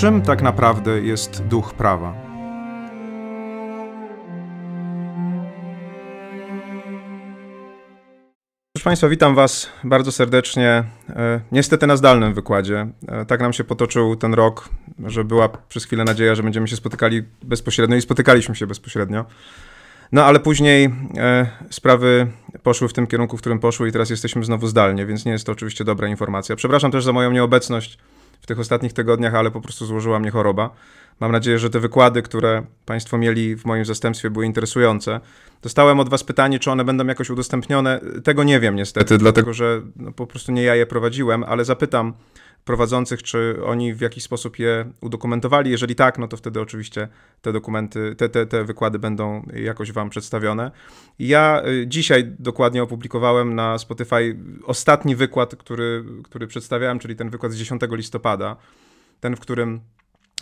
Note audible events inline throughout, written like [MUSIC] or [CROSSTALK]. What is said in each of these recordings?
Czym tak naprawdę jest duch prawa? Proszę Państwa, witam Was bardzo serdecznie. E, niestety na zdalnym wykładzie. E, tak nam się potoczył ten rok, że była przez chwilę nadzieja, że będziemy się spotykali bezpośrednio i spotykaliśmy się bezpośrednio. No ale później e, sprawy poszły w tym kierunku, w którym poszły i teraz jesteśmy znowu zdalnie, więc nie jest to oczywiście dobra informacja. Przepraszam też za moją nieobecność w tych ostatnich tygodniach, ale po prostu złożyła mnie choroba. Mam nadzieję, że te wykłady, które Państwo mieli w moim zastępstwie, były interesujące. Dostałem od Was pytanie, czy one będą jakoś udostępnione. Tego nie wiem niestety, dlatego że no, po prostu nie ja je prowadziłem, ale zapytam prowadzących, czy oni w jakiś sposób je udokumentowali. Jeżeli tak, no to wtedy oczywiście te dokumenty, te, te, te wykłady będą jakoś Wam przedstawione. Ja y, dzisiaj dokładnie opublikowałem na Spotify ostatni wykład, który, który przedstawiałem, czyli ten wykład z 10 listopada. Ten, w którym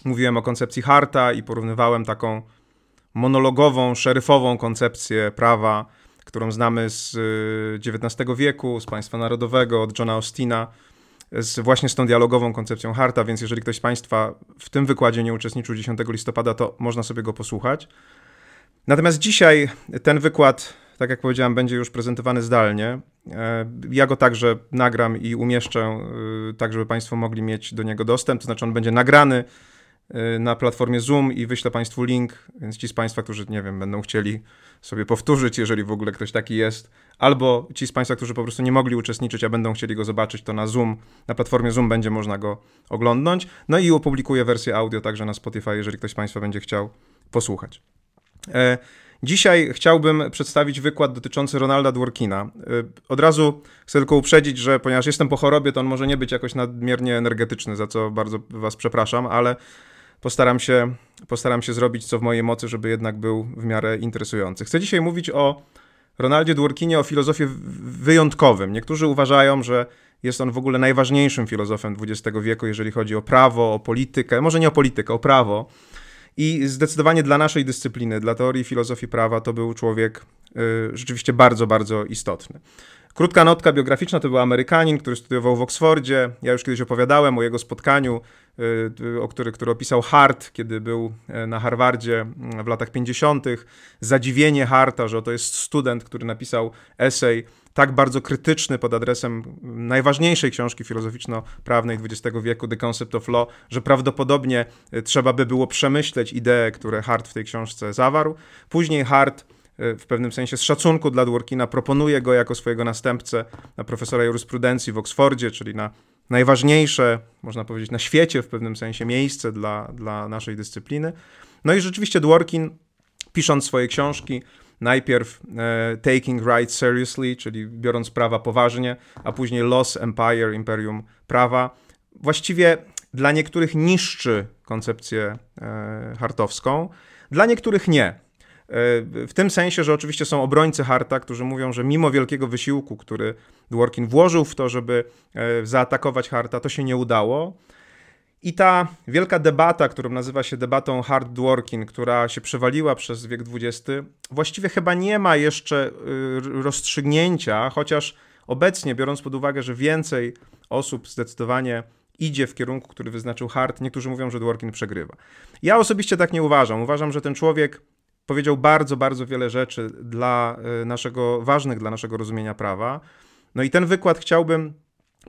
mówiłem o koncepcji Harta i porównywałem taką monologową, szeryfową koncepcję prawa, którą znamy z XIX y, wieku, z państwa narodowego, od Johna Austina, z, właśnie z tą dialogową koncepcją Harta, więc jeżeli ktoś z Państwa w tym wykładzie nie uczestniczył 10 listopada, to można sobie go posłuchać. Natomiast dzisiaj ten wykład, tak jak powiedziałem, będzie już prezentowany zdalnie. E, ja go także nagram i umieszczę, y, tak żeby Państwo mogli mieć do niego dostęp, to znaczy on będzie nagrany Y, na platformie Zoom i wyślę Państwu link, więc ci z Państwa, którzy, nie wiem, będą chcieli sobie powtórzyć, jeżeli w ogóle ktoś taki jest, albo ci z Państwa, którzy po prostu nie mogli uczestniczyć, a będą chcieli go zobaczyć, to na Zoom, na platformie Zoom będzie można go oglądnąć. No i opublikuję wersję audio także na Spotify, jeżeli ktoś z Państwa będzie chciał posłuchać. E, dzisiaj chciałbym przedstawić wykład dotyczący Ronalda Dworkina. E, od razu chcę tylko uprzedzić, że ponieważ jestem po chorobie, to on może nie być jakoś nadmiernie energetyczny, za co bardzo Was przepraszam, ale postaram się, postaram się zrobić co w mojej mocy, żeby jednak był w miarę interesujący. Chcę dzisiaj mówić o Ronaldzie Dworkinie, o filozofii wyjątkowym. Niektórzy uważają, że jest on w ogóle najważniejszym filozofem XX wieku, jeżeli chodzi o prawo, o politykę, może nie o politykę, o prawo. I zdecydowanie dla naszej dyscypliny, dla teorii filozofii prawa, to był człowiek y, rzeczywiście bardzo, bardzo istotny. Krótka notka biograficzna to był Amerykanin, który studiował w Oksfordzie. Ja już kiedyś opowiadałem o jego spotkaniu, o który, który opisał Hart, kiedy był e, na Harvardzie mm, w latach 50. Zadziwienie Harta, że to jest student, który napisał esej tak bardzo krytyczny pod adresem najważniejszej książki filozoficzno-prawnej XX wieku, The Concept of Law, że prawdopodobnie e, trzeba by było przemyśleć idee, które Hart w tej książce zawarł. Później Hart w pewnym sensie z szacunku dla Dworkina proponuje go jako swojego następcę na profesora jurysprudencji w Oksfordzie, czyli na najważniejsze, można powiedzieć, na świecie w pewnym sensie miejsce dla, dla naszej dyscypliny. No i rzeczywiście Dworkin, pisząc swoje książki, najpierw e, Taking Rights Seriously, czyli biorąc prawa poważnie, a później Loss Empire, Imperium Prawa, właściwie dla niektórych niszczy koncepcję e, hartowską, dla niektórych nie. W tym sensie, że oczywiście są obrońcy Harta, którzy mówią, że mimo wielkiego wysiłku, który Dworkin włożył w to, żeby e, zaatakować Harta, to się nie udało. I ta wielka debata, którą nazywa się debatą Hart-Dworkin, która się przewaliła przez wiek XX, właściwie chyba nie ma jeszcze y, rozstrzygnięcia, chociaż obecnie, biorąc pod uwagę, że więcej osób zdecydowanie idzie w kierunku, który wyznaczył Hart, niektórzy mówią, że Dworkin przegrywa. Ja osobiście tak nie uważam. Uważam, że ten człowiek powiedział bardzo, bardzo wiele rzeczy dla e, naszego, ważnych dla naszego rozumienia prawa. No i ten wykład chciałbym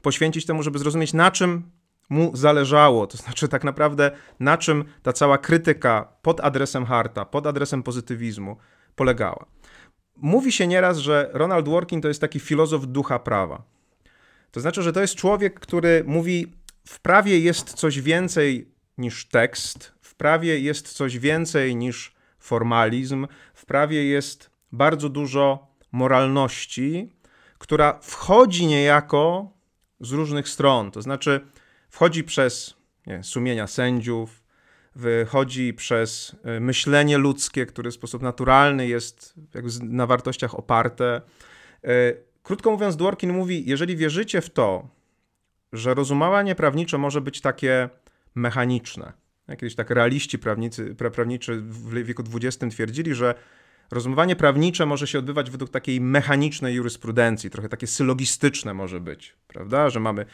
poświęcić temu, żeby zrozumieć, na czym mu zależało, to znaczy tak naprawdę na czym ta cała krytyka pod adresem Harta, pod adresem pozytywizmu polegała. Mówi się nieraz, że Ronald Dworkin to jest taki filozof ducha prawa. To znaczy, że to jest człowiek, który mówi, w prawie jest coś więcej niż tekst, w prawie jest coś więcej niż formalizm. W prawie jest bardzo dużo moralności, która wchodzi niejako z różnych stron. To znaczy, wchodzi przez nie, sumienia sędziów, wychodzi przez y, myślenie ludzkie, które w sposób naturalny jest na wartościach oparte. Y, krótko mówiąc, Dworkin mówi: Jeżeli wierzycie w to, że rozumowanie prawnicze może być takie mechaniczne, Kiedyś tak realiści prawnicy, pra, prawniczy w wieku XX twierdzili, że rozumowanie prawnicze może się odbywać według takiej mechanicznej jurysprudencji, trochę takie sylogistyczne może być, prawda? Że mamy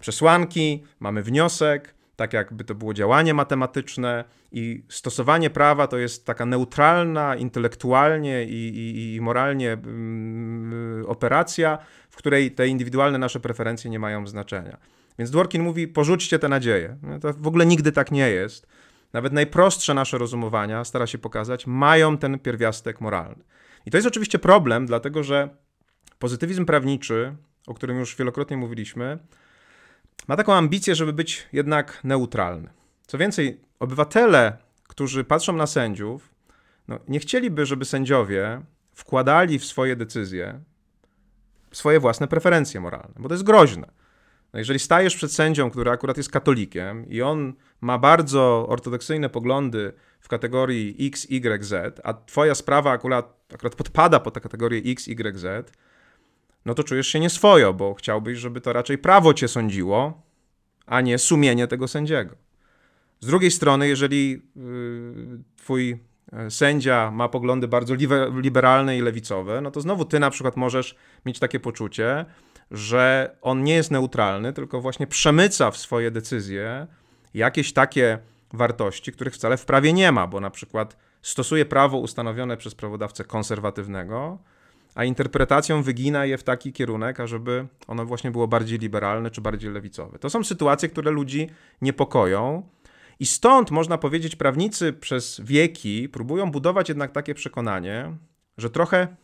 przesłanki, mamy wniosek, tak jakby to było działanie matematyczne i stosowanie prawa to jest taka neutralna intelektualnie i, i, i moralnie mm, operacja, w której te indywidualne nasze preferencje nie mają znaczenia. Więc Dworkin mówi, porzućcie te nadzieje. No to w ogóle nigdy tak nie jest. Nawet najprostsze nasze rozumowania, stara się pokazać, mają ten pierwiastek moralny. I to jest oczywiście problem, dlatego że pozytywizm prawniczy, o którym już wielokrotnie mówiliśmy, ma taką ambicję, żeby być jednak neutralny. Co więcej, obywatele, którzy patrzą na sędziów, no, nie chcieliby, żeby sędziowie wkładali w swoje decyzje swoje własne preferencje moralne, bo to jest groźne. No jeżeli stajesz przed sędzią, który akurat jest katolikiem i on ma bardzo ortodoksyjne poglądy w kategorii X, Y, Z, a twoja sprawa akurat, akurat podpada pod tę kategorię X, Y, Z, no to czujesz się nieswojo, bo chciałbyś, żeby to raczej prawo cię sądziło, a nie sumienie tego sędziego. Z drugiej strony, jeżeli yy, twój e, sędzia ma poglądy bardzo liberalne i lewicowe, no to znowu ty na przykład możesz mieć takie poczucie, że on nie jest neutralny, tylko właśnie przemyca w swoje decyzje jakieś takie wartości, których wcale w prawie nie ma, bo na przykład stosuje prawo ustanowione przez prawodawcę konserwatywnego, a interpretacją wygina je w taki kierunek, ażeby ono właśnie było bardziej liberalne czy bardziej lewicowe. To są sytuacje, które ludzi niepokoją. I stąd można powiedzieć, prawnicy przez wieki próbują budować jednak takie przekonanie, że trochę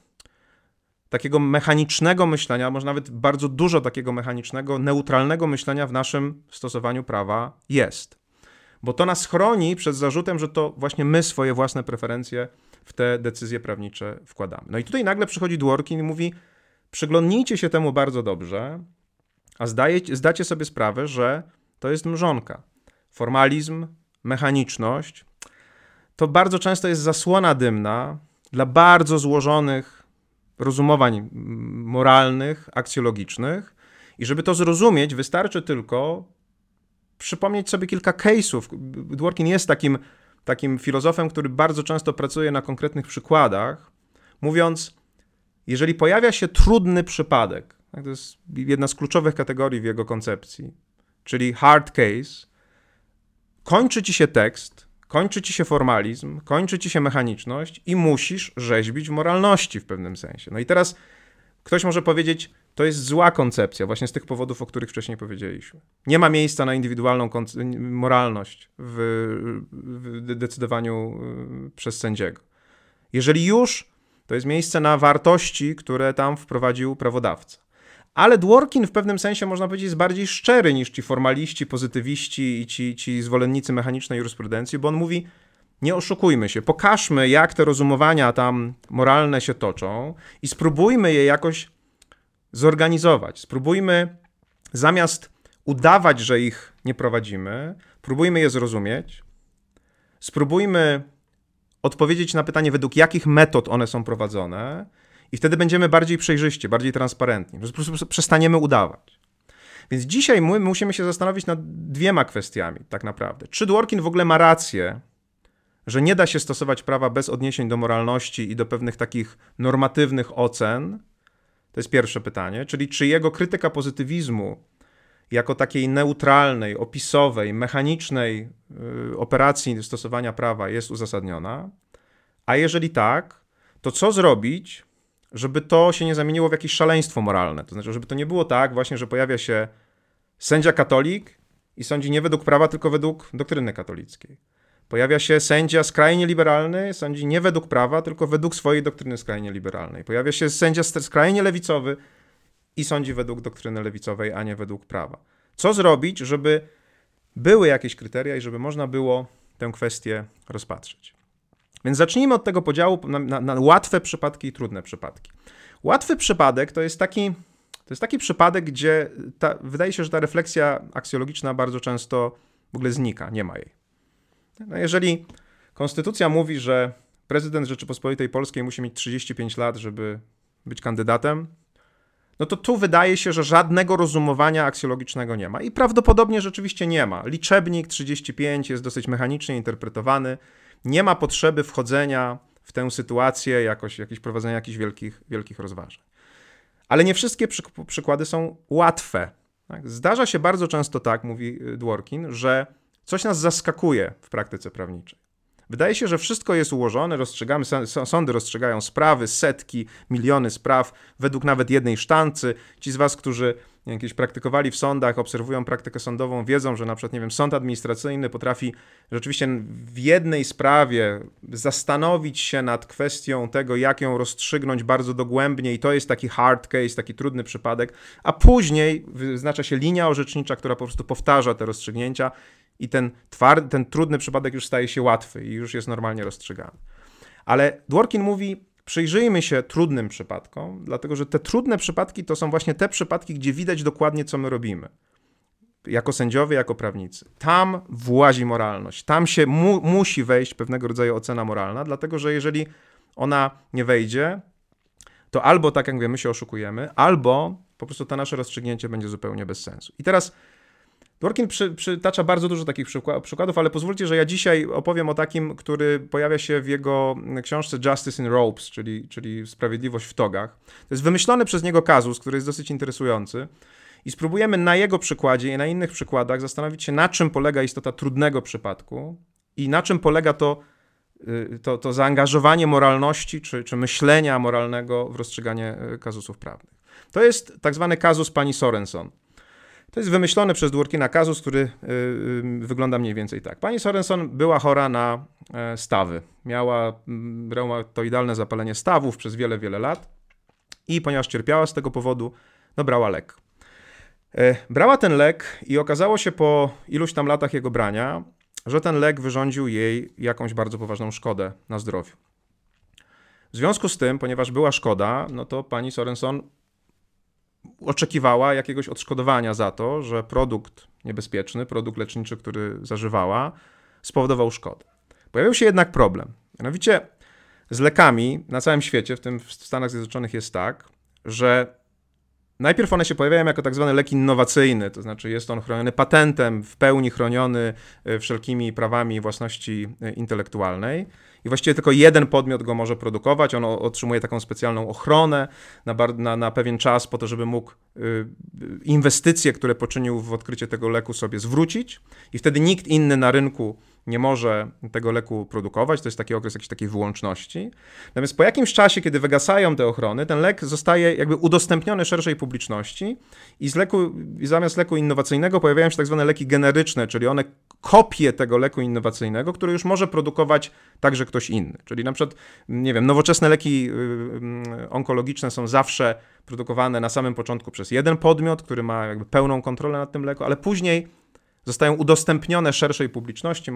takiego mechanicznego myślenia, może nawet bardzo dużo takiego mechanicznego, neutralnego myślenia w naszym stosowaniu prawa jest. Bo to nas chroni przed zarzutem, że to właśnie my swoje własne preferencje w te decyzje prawnicze wkładamy. No i tutaj nagle przychodzi Dworkin i mówi: przyglądnijcie się temu bardzo dobrze, a zdaje, zdacie sobie sprawę, że to jest mrzonka. Formalizm, mechaniczność to bardzo często jest zasłona dymna dla bardzo złożonych rozumowań moralnych, aksjologicznych. I żeby to zrozumieć, wystarczy tylko przypomnieć sobie kilka case'ów. Dworkin jest takim takim filozofem, który bardzo często pracuje na konkretnych przykładach, mówiąc, jeżeli pojawia się trudny przypadek, tak, to jest jedna z kluczowych kategorii w jego koncepcji, czyli hard case, kończy ci się tekst, kończy ci się formalizm, kończy ci się mechaniczność i musisz rzeźbić w moralności w pewnym sensie. No i teraz ktoś może powiedzieć, to jest zła koncepcja, właśnie z tych powodów, o których wcześniej powiedzieliśmy. Nie ma miejsca na indywidualną moralność w, w decydowaniu y, przez sędziego. Jeżeli już, to jest miejsce na wartości, które tam wprowadził prawodawca. Ale Dworkin w pewnym sensie, można powiedzieć, jest bardziej szczery niż ci formaliści, pozytywiści i ci, ci zwolennicy mechanicznej jurysprudencji, bo on mówi, nie oszukujmy się, pokażmy, jak te rozumowania tam moralne się toczą i spróbujmy je jakoś zorganizować. Spróbujmy zamiast udawać, że ich nie prowadzimy, próbujmy je zrozumieć. Spróbujmy odpowiedzieć na pytanie, według jakich metod one są prowadzone, i wtedy będziemy bardziej przejrzyści, bardziej transparentni. Po prostu przestaniemy udawać. Więc dzisiaj my musimy się zastanowić nad dwiema kwestiami, tak naprawdę. Czy Dworkin w ogóle ma rację, że nie da się stosować prawa bez odniesień do moralności i do pewnych takich normatywnych ocen, to jest pierwsze pytanie, czyli czy jego krytyka pozytywizmu jako takiej neutralnej, opisowej, mechanicznej yy, operacji stosowania prawa jest uzasadniona? A jeżeli tak, to co zrobić, żeby to się nie zamieniło w jakieś szaleństwo moralne? To znaczy, żeby to nie było tak właśnie, że pojawia się sędzia katolik i sądzi nie według prawa, tylko według doktryny katolickiej. Pojawia się sędzia skrajnie liberalny, sądzi nie według prawa, tylko według swojej doktryny skrajnie liberalnej. Pojawia się sędzia skrajnie lewicowy i sądzi według doktryny lewicowej, a nie według prawa. Co zrobić, żeby były jakieś kryteria i żeby można było tę kwestię rozpatrzeć? Więc zacznijmy od tego podziału na, na, na łatwe przypadki i trudne przypadki. Łatwy przypadek to jest taki, to jest taki przypadek, gdzie ta, wydaje się, że ta refleksja aksjologiczna bardzo często w ogóle znika, nie ma jej. No jeżeli konstytucja mówi, że prezydent Rzeczypospolitej Polskiej musi mieć 35 lat, żeby być kandydatem, no to tu wydaje się, że żadnego rozumowania aksjologicznego nie ma. I prawdopodobnie rzeczywiście nie ma. Liczebnik 35 jest dosyć mechanicznie interpretowany. Nie ma potrzeby wchodzenia w tę sytuację, jakoś, jakieś prowadzenia jakichś wielkich, wielkich rozważań. Ale nie wszystkie przykłady są łatwe. Tak? Zdarza się bardzo często tak, mówi y, Dworkin, że coś nas zaskakuje w praktyce prawniczej. Wydaje się, że wszystko jest ułożone, rozstrzygamy, sądy rozstrzygają sprawy, setki, miliony spraw, według nawet jednej sztancy. Ci z was, którzy jakieś praktykowali w sądach, obserwują praktykę sądową, wiedzą, że na przykład, nie wiem, sąd administracyjny potrafi rzeczywiście w jednej sprawie zastanowić się nad kwestią tego, jak ją rozstrzygnąć bardzo dogłębnie i to jest taki hard case, taki trudny przypadek, a później wyznacza się linia orzecznicza, która po prostu powtarza te rozstrzygnięcia i ten, twardy, ten trudny przypadek już staje się łatwy i już jest normalnie rozstrzygany. Ale Dworkin mówi, przyjrzyjmy się trudnym przypadkom, dlatego że te trudne przypadki to są właśnie te przypadki, gdzie widać dokładnie, co my robimy. Jako sędziowie, jako prawnicy. Tam włazi moralność. Tam się mu, musi wejść pewnego rodzaju ocena moralna, dlatego że jeżeli ona nie wejdzie, to albo tak jak mówię, się oszukujemy, albo po prostu to nasze rozstrzygnięcie będzie zupełnie bez sensu. I teraz Dworkin przy, przytacza bardzo dużo takich przykładów, ale pozwólcie, że ja dzisiaj opowiem o takim, który pojawia się w jego książce Justice in Ropes, czyli, czyli Sprawiedliwość w togach. To jest wymyślony przez niego kazus, który jest dosyć interesujący. I spróbujemy na jego przykładzie i na innych przykładach zastanowić się, na czym polega istota trudnego przypadku i na czym polega to, y, to, to zaangażowanie moralności czy, czy myślenia moralnego w rozstrzyganie y, kazusów prawnych. To jest tak zwany kazus pani Sorenson. To jest wymyślony przez Dworkina kazus, który y, y, wygląda mniej więcej tak. Pani Sorenson była chora na e, stawy. Miała mm, reumatoidalne zapalenie stawów przez wiele, wiele lat i ponieważ cierpiała z tego powodu, no brała lek. E, brała ten lek i okazało się po iluś tam latach jego brania, że ten lek wyrządził jej jakąś bardzo poważną szkodę na zdrowiu. W związku z tym, ponieważ była szkoda, no to pani Sorenson oczekiwała jakiegoś odszkodowania za to, że produkt niebezpieczny, produkt leczniczy, który zażywała, spowodował szkodę. Pojawił się jednak problem. Mianowicie z lekami na całym świecie, w tym w Stanach Zjednoczonych jest tak, że Najpierw one się pojawiają jako tak zwany lek innowacyjny, to znaczy jest on chroniony patentem, w pełni chroniony e, wszelkimi prawami własności e, intelektualnej i właściwie tylko jeden podmiot go może produkować. On otrzymuje taką specjalną ochronę na, na, na pewien czas po to, żeby mógł y, inwestycje, które poczynił w odkrycie tego leku sobie zwrócić i wtedy nikt inny na rynku nie może tego leku produkować, to jest taki okres jakiejś takiej wyłączności. Natomiast po jakimś czasie, kiedy wygasają te ochrony, ten lek zostaje jakby udostępniony szerszej publiczności i z leku, zamiast leku innowacyjnego pojawiają się tak zwane leki generyczne, czyli one kopię tego leku innowacyjnego, który już może produkować także ktoś inny. Czyli na przykład, nie wiem, nowoczesne leki y, y, onkologiczne są zawsze produkowane na samym początku przez jeden podmiot, który ma jakby pełną kontrolę nad tym lekiem, ale później zostają udostępnione szerszej publiczności,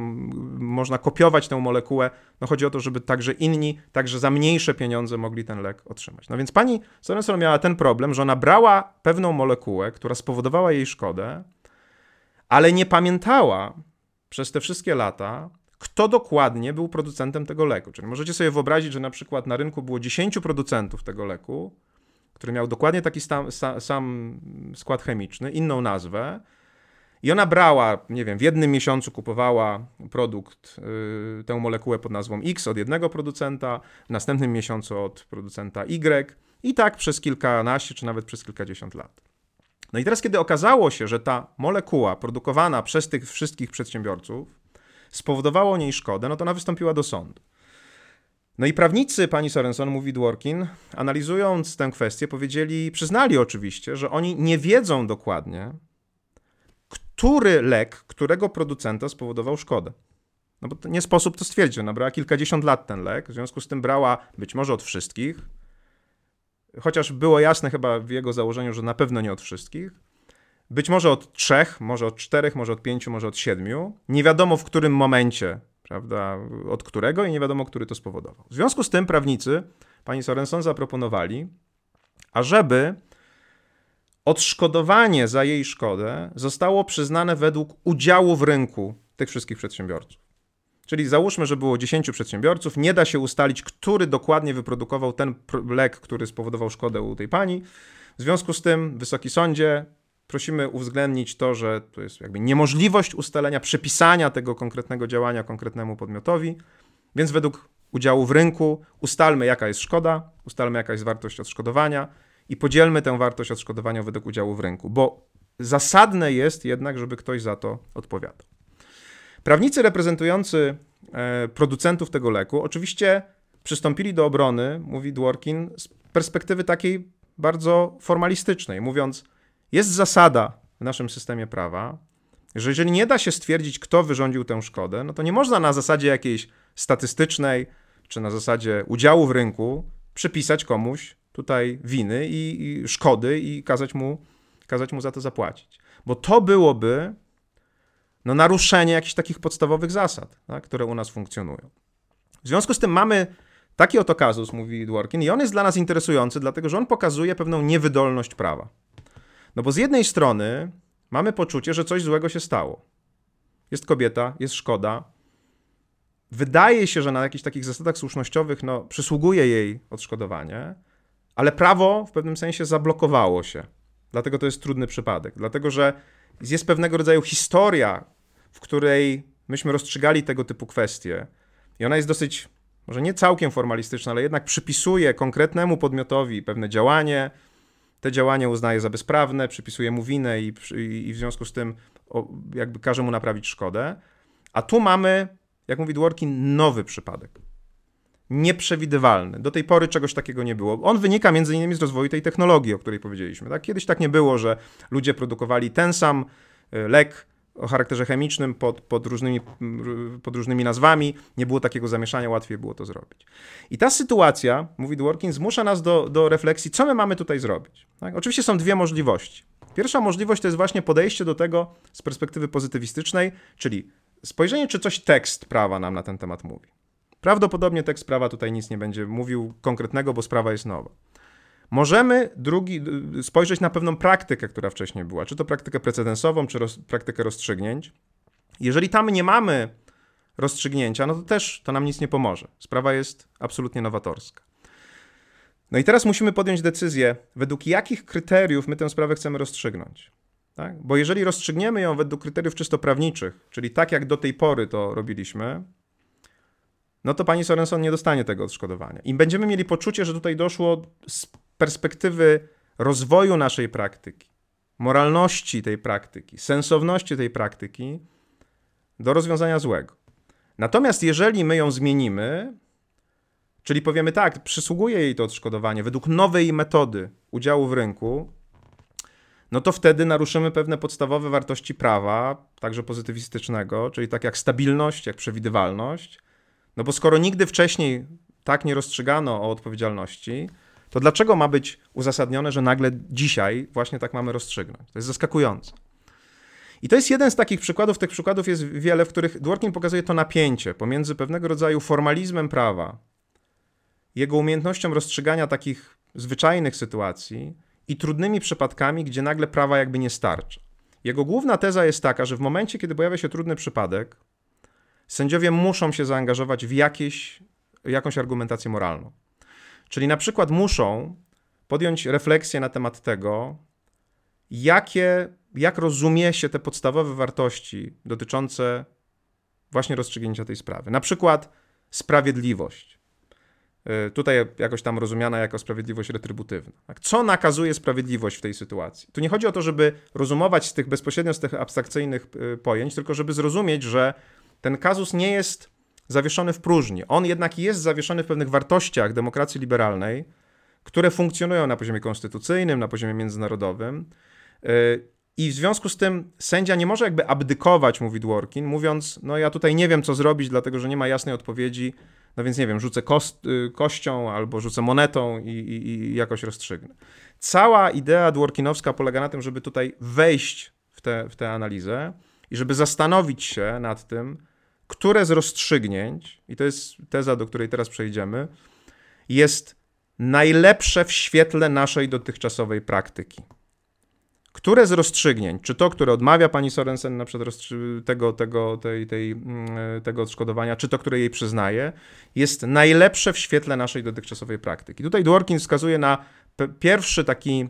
można kopiować tę molekułę. No chodzi o to, żeby także inni, także za mniejsze pieniądze mogli ten lek otrzymać. No więc pani Sorenson miała ten problem, że ona brała pewną molekułę, która spowodowała jej szkodę, ale nie pamiętała przez te wszystkie lata, kto dokładnie był producentem tego leku. Czyli możecie sobie wyobrazić, że na przykład na rynku było 10 producentów tego leku, który miał dokładnie taki sam, sam skład chemiczny, inną nazwę, i ona brała, nie wiem, w jednym miesiącu kupowała produkt, yy, tę molekułę pod nazwą X od jednego producenta, w następnym miesiącu od producenta Y i tak przez kilkanaście czy nawet przez kilkadziesiąt lat. No i teraz, kiedy okazało się, że ta molekuła produkowana przez tych wszystkich przedsiębiorców spowodowała o niej szkodę, no to ona wystąpiła do sądu. No i prawnicy pani Sorenson, mówi Dworkin, analizując tę kwestię, powiedzieli, przyznali oczywiście, że oni nie wiedzą dokładnie, który lek, którego producenta spowodował szkodę. No bo nie sposób to stwierdzić. Ona brała kilkadziesiąt lat ten lek, w związku z tym brała być może od wszystkich, chociaż było jasne chyba w jego założeniu, że na pewno nie od wszystkich. Być może od trzech, może od czterech, może od pięciu, może od siedmiu. Nie wiadomo w którym momencie, prawda, od którego i nie wiadomo, który to spowodował. W związku z tym prawnicy, pani Sorenson, zaproponowali, ażeby odszkodowanie za jej szkodę zostało przyznane według udziału w rynku tych wszystkich przedsiębiorców. Czyli załóżmy, że było 10 przedsiębiorców, nie da się ustalić, który dokładnie wyprodukował ten lek, który spowodował szkodę u tej pani. W związku z tym, Wysoki Sądzie, prosimy uwzględnić to, że to jest jakby niemożliwość ustalenia, przypisania tego konkretnego działania konkretnemu podmiotowi, więc według udziału w rynku ustalmy, jaka jest szkoda, ustalmy, jaka jest wartość odszkodowania i podzielmy tę wartość odszkodowania według udziału w rynku, bo zasadne jest jednak, żeby ktoś za to odpowiadał. Prawnicy reprezentujący e, producentów tego leku oczywiście przystąpili do obrony, mówi Dworkin, z perspektywy takiej bardzo formalistycznej, mówiąc, jest zasada w naszym systemie prawa, że jeżeli nie da się stwierdzić, kto wyrządził tę szkodę, no to nie można na zasadzie jakiejś statystycznej czy na zasadzie udziału w rynku przypisać komuś tutaj winy i, i szkody i kazać mu, kazać mu za to zapłacić. Bo to byłoby no, naruszenie jakichś takich podstawowych zasad, tak, które u nas funkcjonują. W związku z tym mamy taki oto kazus, mówi Dworkin, i on jest dla nas interesujący, dlatego że on pokazuje pewną niewydolność prawa. No bo z jednej strony mamy poczucie, że coś złego się stało. Jest kobieta, jest szkoda. Wydaje się, że na jakichś takich zasadach słusznościowych no, przysługuje jej odszkodowanie, ale prawo w pewnym sensie zablokowało się. Dlatego to jest trudny przypadek. Dlatego, że jest pewnego rodzaju historia, w której myśmy rozstrzygali tego typu kwestie. I ona jest dosyć, może nie całkiem formalistyczna, ale jednak przypisuje konkretnemu podmiotowi pewne działanie. Te działanie uznaje za bezprawne, przypisuje mu winę i, i w związku z tym jakby każe mu naprawić szkodę. A tu mamy, jak mówi Dworkin, nowy przypadek nieprzewidywalny. Do tej pory czegoś takiego nie było. On wynika między innymi z rozwoju tej technologii, o której powiedzieliśmy. Tak? Kiedyś tak nie było, że ludzie produkowali ten sam e, lek o charakterze chemicznym pod, pod, różnymi, pod różnymi nazwami. Nie było takiego zamieszania, łatwiej było to zrobić. I ta sytuacja, mówi Dworkin, zmusza nas do, do refleksji, co my mamy tutaj zrobić. Tak? Oczywiście są dwie możliwości. Pierwsza możliwość to jest właśnie podejście do tego z perspektywy pozytywistycznej, czyli spojrzenie, czy coś tekst prawa nam na ten temat mówi. Prawdopodobnie tekst prawa tutaj nic nie będzie mówił konkretnego, bo sprawa jest nowa. Możemy drugi, spojrzeć na pewną praktykę, która wcześniej była, czy to praktykę precedensową, czy roz, praktykę rozstrzygnięć. Jeżeli tam nie mamy rozstrzygnięcia, no to też to nam nic nie pomoże. Sprawa jest absolutnie nowatorska. No i teraz musimy podjąć decyzję, według jakich kryteriów my tę sprawę chcemy rozstrzygnąć. Tak? Bo jeżeli rozstrzygniemy ją według kryteriów czysto prawniczych, czyli tak jak do tej pory to robiliśmy, no to pani Sorenson nie dostanie tego odszkodowania. I będziemy mieli poczucie, że tutaj doszło z perspektywy rozwoju naszej praktyki, moralności tej praktyki, sensowności tej praktyki do rozwiązania złego. Natomiast jeżeli my ją zmienimy, czyli powiemy tak, przysługuje jej to odszkodowanie według nowej metody udziału w rynku, no to wtedy naruszymy pewne podstawowe wartości prawa, także pozytywistycznego, czyli tak jak stabilność, jak przewidywalność, no bo skoro nigdy wcześniej tak nie rozstrzygano o odpowiedzialności, to dlaczego ma być uzasadnione, że nagle dzisiaj właśnie tak mamy rozstrzygnąć? To jest zaskakujące. I to jest jeden z takich przykładów, tych przykładów jest wiele, w których Dworkin pokazuje to napięcie pomiędzy pewnego rodzaju formalizmem prawa, jego umiejętnością rozstrzygania takich zwyczajnych sytuacji i trudnymi przypadkami, gdzie nagle prawa jakby nie starcza. Jego główna teza jest taka, że w momencie, kiedy pojawia się trudny przypadek, sędziowie muszą się zaangażować w jakieś, jakąś argumentację moralną. Czyli na przykład muszą podjąć refleksję na temat tego, jakie, jak rozumie się te podstawowe wartości dotyczące właśnie rozstrzygnięcia tej sprawy. Na przykład sprawiedliwość. Y, tutaj jakoś tam rozumiana jako sprawiedliwość retrybutywna. Tak, co nakazuje sprawiedliwość w tej sytuacji? Tu nie chodzi o to, żeby rozumować z tych bezpośrednio z tych abstrakcyjnych y, pojęć, tylko żeby zrozumieć, że ten kazus nie jest zawieszony w próżni. On jednak jest zawieszony w pewnych wartościach demokracji liberalnej, które funkcjonują na poziomie konstytucyjnym, na poziomie międzynarodowym. Y, I w związku z tym sędzia nie może jakby abdykować, mówi Dworkin, mówiąc, no ja tutaj nie wiem, co zrobić, dlatego że nie ma jasnej odpowiedzi, no więc nie wiem, rzucę y, kością albo rzucę monetą i, i, i jakoś rozstrzygnę. Cała idea dworkinowska polega na tym, żeby tutaj wejść w tę analizę i żeby zastanowić się nad tym, które z rozstrzygnięć, i to jest teza, do której teraz przejdziemy, jest najlepsze w świetle naszej dotychczasowej praktyki. Które z rozstrzygnięć, czy to, które odmawia pani Sorensen na przykład tego, tego, tej, tej, mm, tego odszkodowania, czy to, które jej przyznaje, jest najlepsze w świetle naszej dotychczasowej praktyki. Tutaj Dworkin wskazuje na pierwszy taki,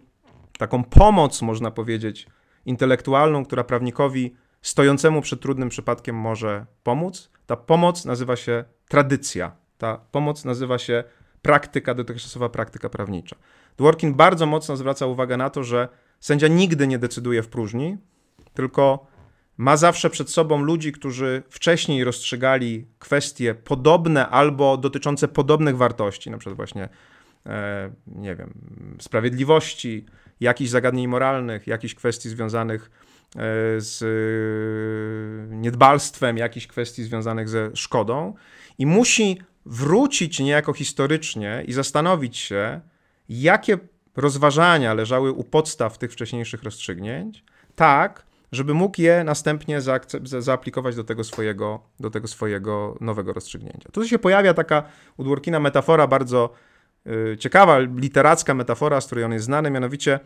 taką pomoc, można powiedzieć, intelektualną, która prawnikowi stojącemu przed trudnym przypadkiem może pomóc. Ta pomoc nazywa się tradycja. Ta pomoc nazywa się praktyka, dotychczasowa praktyka prawnicza. Dworkin bardzo mocno zwraca uwagę na to, że sędzia nigdy nie decyduje w próżni, tylko ma zawsze przed sobą ludzi, którzy wcześniej rozstrzygali kwestie podobne albo dotyczące podobnych wartości, na przykład właśnie, e, nie wiem, sprawiedliwości, jakichś zagadnień moralnych, jakichś kwestii związanych z niedbalstwem, jakichś kwestii związanych ze szkodą i musi wrócić niejako historycznie i zastanowić się, jakie rozważania leżały u podstaw tych wcześniejszych rozstrzygnięć, tak, żeby mógł je następnie zaaplikować do tego, swojego, do tego swojego nowego rozstrzygnięcia. Tu się pojawia taka u Dworkina metafora bardzo y, ciekawa, literacka metafora, z której on jest znany, mianowicie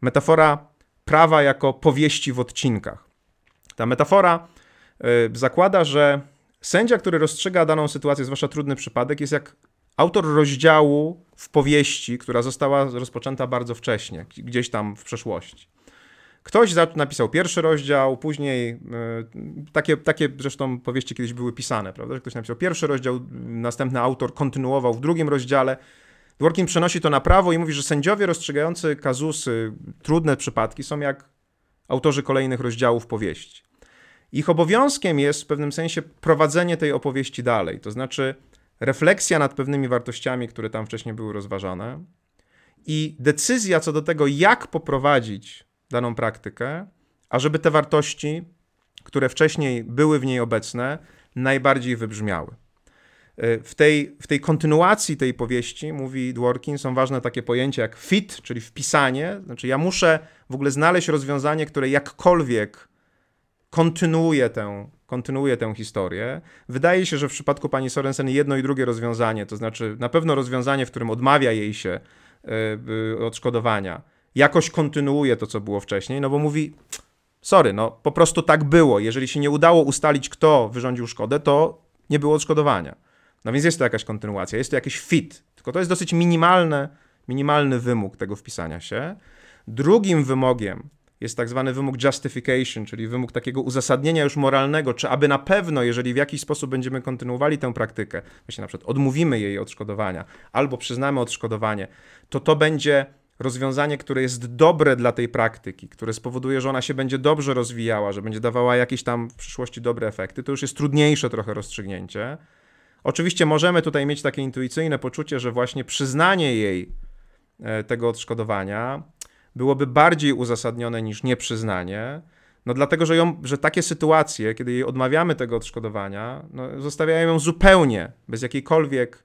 metafora prawa jako powieści w odcinkach. Ta metafora y, zakłada, że sędzia, który rozstrzyga daną sytuację, zwłaszcza trudny przypadek, jest jak autor rozdziału w powieści, która została rozpoczęta bardzo wcześnie, gdzieś tam w przeszłości. Ktoś napisał pierwszy rozdział, później yy, takie, takie zresztą powieści kiedyś były pisane, prawda? Ktoś napisał pierwszy rozdział, następny autor kontynuował w drugim rozdziale. Dworkin przenosi to na prawo i mówi, że sędziowie rozstrzygający kazusy, trudne przypadki są jak autorzy kolejnych rozdziałów powieści. Ich obowiązkiem jest w pewnym sensie prowadzenie tej opowieści dalej, to znaczy refleksja nad pewnymi wartościami, które tam wcześniej były rozważane i decyzja co do tego, jak poprowadzić daną praktykę, ażeby te wartości, które wcześniej były w niej obecne, najbardziej wybrzmiały. E, w tej, w tej kontynuacji tej powieści, mówi Dworkin, są ważne takie pojęcia jak fit, czyli wpisanie. Znaczy, ja muszę w ogóle znaleźć rozwiązanie, które jakkolwiek kontynuuje tę, kontynuuje tę historię. Wydaje się, że w przypadku pani Sorensen jedno i drugie rozwiązanie, to znaczy na pewno rozwiązanie, w którym odmawia jej się yy, odszkodowania, jakoś kontynuuje to, co było wcześniej, no bo mówi, sorry, no po prostu tak było. Jeżeli się nie udało ustalić, kto wyrządził szkodę, to nie było odszkodowania. No więc jest to jakaś kontynuacja, jest to jakiś fit, tylko to jest dosyć minimalne, minimalny wymóg tego wpisania się. Drugim wymogiem jest tak zwany wymóg justification, czyli wymóg takiego uzasadnienia już moralnego, czy aby na pewno, jeżeli w jakiś sposób będziemy kontynuowali tę praktykę, właśnie na przykład odmówimy jej odszkodowania albo przyznamy odszkodowanie, to to będzie rozwiązanie, które jest dobre dla tej praktyki, które spowoduje, że ona się będzie dobrze rozwijała, że będzie dawała jakieś tam w przyszłości dobre efekty, to już jest trudniejsze trochę rozstrzygnięcie. Oczywiście możemy tutaj mieć takie intuicyjne poczucie, że właśnie przyznanie jej e, tego odszkodowania byłoby bardziej uzasadnione niż nieprzyznanie. No dlatego, że, ją, że takie sytuacje, kiedy jej odmawiamy tego odszkodowania, no, zostawiają ją zupełnie bez jakiejkolwiek,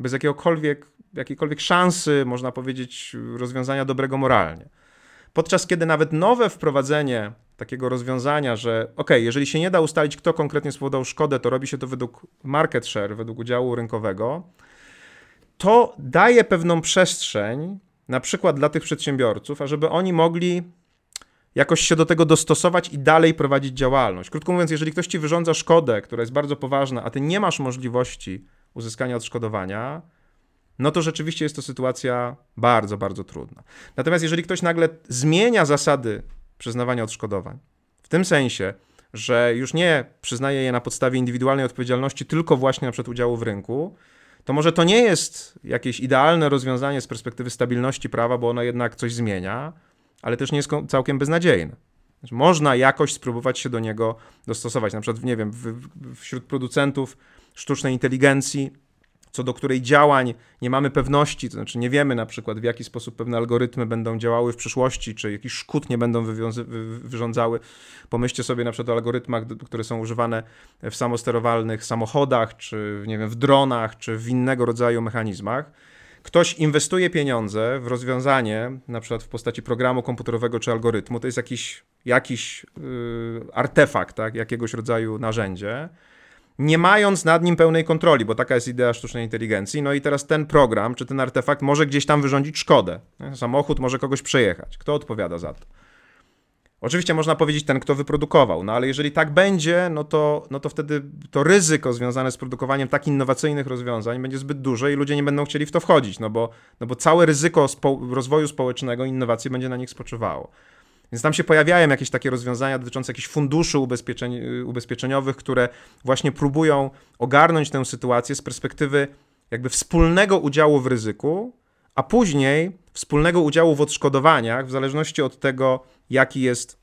bez jakiegokolwiek, jakiejkolwiek szansy, można powiedzieć, rozwiązania dobrego moralnie. Podczas kiedy nawet nowe wprowadzenie takiego rozwiązania, że ok, jeżeli się nie da ustalić, kto konkretnie spowodował szkodę, to robi się to według market share, według udziału rynkowego, to daje pewną przestrzeń na przykład dla tych przedsiębiorców, ażeby oni mogli jakoś się do tego dostosować i dalej prowadzić działalność. Krótko mówiąc, jeżeli ktoś ci wyrządza szkodę, która jest bardzo poważna, a ty nie masz możliwości uzyskania odszkodowania, no to rzeczywiście jest to sytuacja bardzo, bardzo trudna. Natomiast jeżeli ktoś nagle zmienia zasady przyznawania odszkodowań, w tym sensie, że już nie przyznaje je na podstawie indywidualnej odpowiedzialności, tylko właśnie na przykład udziału w rynku, to może to nie jest jakieś idealne rozwiązanie z perspektywy stabilności prawa, bo ono jednak coś zmienia, ale też nie jest całkiem beznadziejne. Znaczy, można jakoś spróbować się do niego dostosować. Na przykład, nie wiem, wśród producentów sztucznej inteligencji co do której działań nie mamy pewności, to znaczy nie wiemy na przykład w jaki sposób pewne algorytmy będą działały w przyszłości, czy jakiś szkód nie będą wyrządzały. Pomyślcie sobie na przykład o algorytmach, które są używane w samosterowalnych samochodach, czy nie wiem, w dronach, czy w innego rodzaju mechanizmach. Ktoś inwestuje pieniądze w rozwiązanie, na przykład w postaci programu komputerowego czy algorytmu, to jest jakiś, jakiś yy, artefakt, tak, jakiegoś rodzaju narzędzie nie mając nad nim pełnej kontroli, bo taka jest idea sztucznej inteligencji. No i teraz ten program, czy ten artefakt może gdzieś tam wyrządzić szkodę. Samochód może kogoś przejechać. Kto odpowiada za to? Oczywiście można powiedzieć ten, kto wyprodukował, no ale jeżeli tak będzie, no to, no to wtedy to ryzyko związane z produkowaniem tak innowacyjnych rozwiązań będzie zbyt duże i ludzie nie będą chcieli w to wchodzić, no bo, no bo całe ryzyko spo rozwoju społecznego, innowacji będzie na nich spoczywało. Więc tam się pojawiają jakieś takie rozwiązania dotyczące jakichś funduszy ubezpieczeń, y, ubezpieczeniowych, które właśnie próbują ogarnąć tę sytuację z perspektywy jakby wspólnego udziału w ryzyku, a później wspólnego udziału w odszkodowaniach w zależności od tego, jaki jest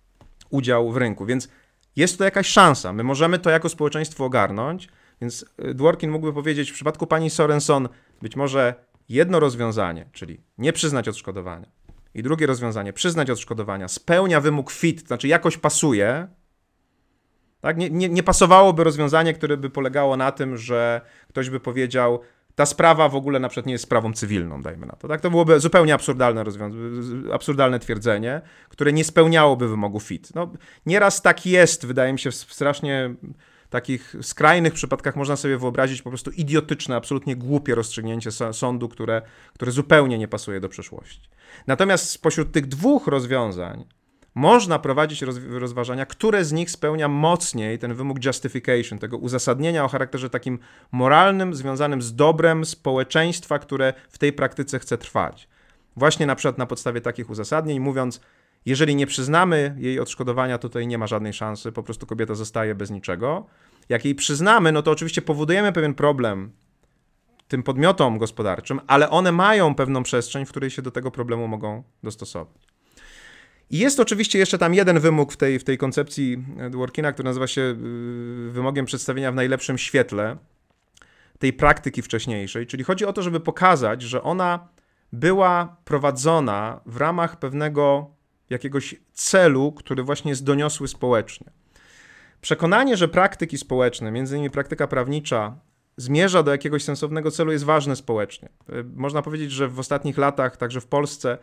udział w rynku. Więc jest to jakaś szansa. My możemy to jako społeczeństwo ogarnąć. Więc y, Dworkin mógłby powiedzieć w przypadku pani Sorenson być może jedno rozwiązanie, czyli nie przyznać odszkodowania. I drugie rozwiązanie, przyznać odszkodowania, spełnia wymóg FIT, to znaczy jakoś pasuje, tak? Nie, nie, nie pasowałoby rozwiązanie, które by polegało na tym, że ktoś by powiedział, ta sprawa w ogóle na przykład nie jest sprawą cywilną, dajmy na to. Tak? To byłoby zupełnie absurdalne, absurdalne twierdzenie, które nie spełniałoby wymogu FIT. No, nieraz tak jest, wydaje mi się, w strasznie takich skrajnych przypadkach można sobie wyobrazić po prostu idiotyczne, absolutnie głupie rozstrzygnięcie sądu, które, które zupełnie nie pasuje do przeszłości. Natomiast spośród tych dwóch rozwiązań, można prowadzić rozważania, które z nich spełnia mocniej ten wymóg justification, tego uzasadnienia o charakterze takim moralnym, związanym z dobrem społeczeństwa, które w tej praktyce chce trwać. Właśnie na przykład na podstawie takich uzasadnień, mówiąc, jeżeli nie przyznamy jej odszkodowania, to tutaj nie ma żadnej szansy, po prostu kobieta zostaje bez niczego. Jak jej przyznamy, no to oczywiście powodujemy pewien problem tym podmiotom gospodarczym, ale one mają pewną przestrzeń, w której się do tego problemu mogą dostosować. I jest oczywiście jeszcze tam jeden wymóg w tej, w tej koncepcji Dworkina, który nazywa się y, wymogiem przedstawienia w najlepszym świetle tej praktyki wcześniejszej. Czyli chodzi o to, żeby pokazać, że ona była prowadzona w ramach pewnego jakiegoś celu, który właśnie jest doniosły społecznie. Przekonanie, że praktyki społeczne, między innymi praktyka prawnicza, zmierza do jakiegoś sensownego celu, jest ważne społecznie. Y, można powiedzieć, że w ostatnich latach, także w Polsce,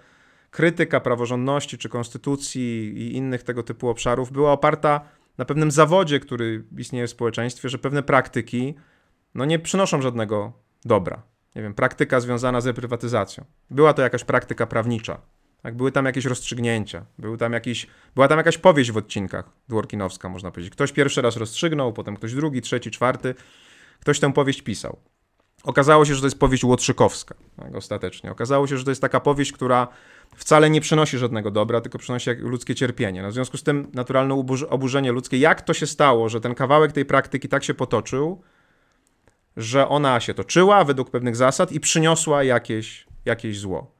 krytyka praworządności czy konstytucji i innych tego typu obszarów była oparta na pewnym zawodzie, który istnieje w społeczeństwie, że pewne praktyki no, nie przynoszą żadnego dobra. Nie wiem, praktyka związana z reprywatyzacją. Była to jakaś praktyka prawnicza. Tak, były tam jakieś rozstrzygnięcia, był tam jakiś, była tam jakaś powieść w odcinkach dworkinowska, można powiedzieć. Ktoś pierwszy raz rozstrzygnął, potem ktoś drugi, trzeci, czwarty. Ktoś tę powieść pisał. Okazało się, że to jest powieść łotrzykowska, tak, ostatecznie. Okazało się, że to jest taka powieść, która wcale nie przynosi żadnego dobra, tylko przynosi ludzkie cierpienie. No, w związku z tym naturalne oburzenie ludzkie. Jak to się stało, że ten kawałek tej praktyki tak się potoczył, że ona się toczyła według pewnych zasad i przyniosła jakieś, jakieś zło?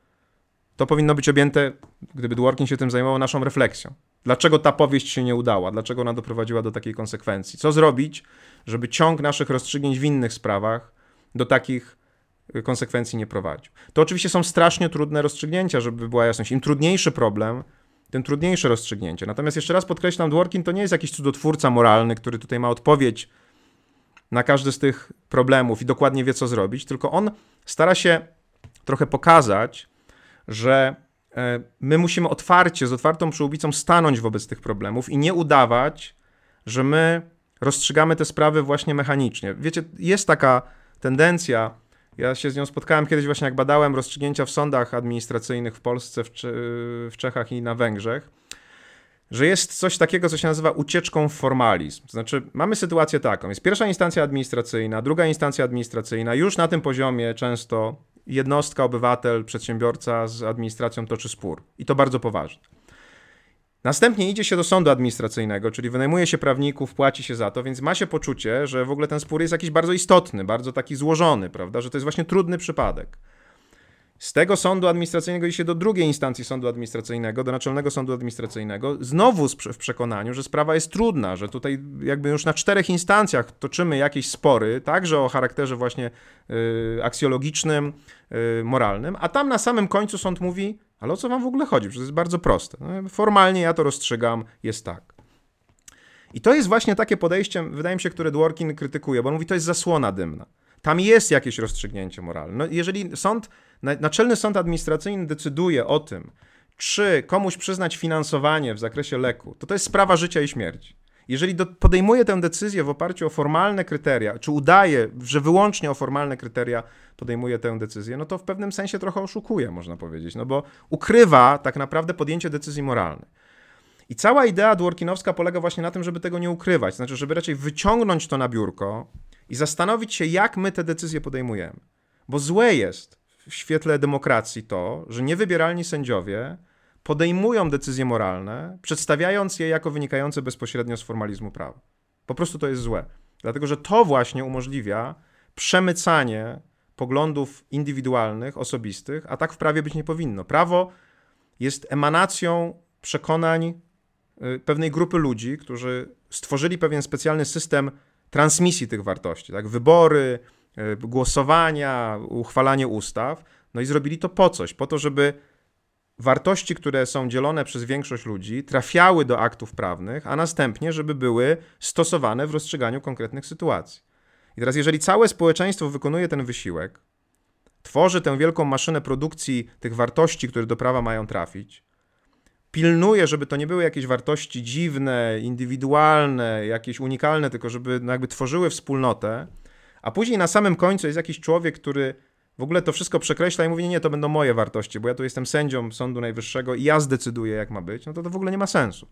To powinno być objęte, gdyby Dworkin się tym zajmował, naszą refleksją. Dlaczego ta powieść się nie udała? Dlaczego ona doprowadziła do takiej konsekwencji? Co zrobić, żeby ciąg naszych rozstrzygnięć w innych sprawach do takich konsekwencji nie prowadził. To oczywiście są strasznie trudne rozstrzygnięcia, żeby była jasność. Im trudniejszy problem, tym trudniejsze rozstrzygnięcie. Natomiast jeszcze raz podkreślam, Dworkin to nie jest jakiś cudotwórca moralny, który tutaj ma odpowiedź na każdy z tych problemów i dokładnie wie, co zrobić, tylko on stara się trochę pokazać, że e, my musimy otwarcie, z otwartą przyłbicą stanąć wobec tych problemów i nie udawać, że my rozstrzygamy te sprawy właśnie mechanicznie. Wiecie, jest taka tendencja, ja się z nią spotkałem kiedyś właśnie jak badałem rozstrzygnięcia w sądach administracyjnych w Polsce, w, w Czechach i na Węgrzech, że jest coś takiego, co się nazywa ucieczką w formalizm. Znaczy, mamy sytuację taką: jest pierwsza instancja administracyjna, druga instancja administracyjna, już na tym poziomie często jednostka, obywatel, przedsiębiorca z administracją toczy spór. I to bardzo poważnie. Następnie idzie się do sądu administracyjnego, czyli wynajmuje się prawników, płaci się za to, więc ma się poczucie, że w ogóle ten spór jest jakiś bardzo istotny, bardzo taki złożony, prawda, że to jest właśnie trudny przypadek. Z tego sądu administracyjnego idzie się do drugiej instancji sądu administracyjnego, do Naczelnego Sądu Administracyjnego, znowu w przekonaniu, że sprawa jest trudna, że tutaj jakby już na czterech instancjach toczymy jakieś spory, także o charakterze właśnie y, aksjologicznym, y, moralnym, a tam na samym końcu sąd mówi, ale o co wam w ogóle chodzi? Przecież to jest bardzo proste. No, formalnie ja to rozstrzygam, jest tak. I to jest właśnie takie podejście, wydaje mi się, które Dworkin krytykuje, bo on mówi, to jest zasłona dymna. Tam jest jakieś rozstrzygnięcie moralne. No, jeżeli sąd, Naczelny Sąd Administracyjny decyduje o tym, czy komuś przyznać finansowanie w zakresie leku, to to jest sprawa życia i śmierci. Jeżeli do, podejmuje tę decyzję w oparciu o formalne kryteria, czy udaje, że wyłącznie o formalne kryteria podejmuje tę decyzję, no to w pewnym sensie trochę oszukuje, można powiedzieć, no bo ukrywa tak naprawdę podjęcie decyzji moralnej. I cała idea dworkinowska polega właśnie na tym, żeby tego nie ukrywać, znaczy, żeby raczej wyciągnąć to na biurko i zastanowić się, jak my te decyzje podejmujemy. Bo złe jest w świetle demokracji to, że niewybieralni sędziowie podejmują decyzje moralne, przedstawiając je jako wynikające bezpośrednio z formalizmu prawa. Po prostu to jest złe. Dlatego, że to właśnie umożliwia przemycanie poglądów indywidualnych, osobistych, a tak w prawie być nie powinno. Prawo jest emanacją przekonań y, pewnej grupy ludzi, którzy stworzyli pewien specjalny system transmisji tych wartości, tak? Wybory, głosowania, uchwalanie ustaw, no i zrobili to po coś, po to, żeby wartości, które są dzielone przez większość ludzi, trafiały do aktów prawnych, a następnie, żeby były stosowane w rozstrzyganiu konkretnych sytuacji. I teraz, jeżeli całe społeczeństwo wykonuje ten wysiłek, tworzy tę wielką maszynę produkcji tych wartości, które do prawa mają trafić, pilnuje, żeby to nie były jakieś wartości dziwne, indywidualne, jakieś unikalne, tylko żeby no jakby tworzyły wspólnotę, a później na samym końcu jest jakiś człowiek, który w ogóle to wszystko przekreśla i mówi, nie, to będą moje wartości, bo ja tu jestem sędzią Sądu Najwyższego i ja zdecyduję, jak ma być, no to to w ogóle nie ma sensu.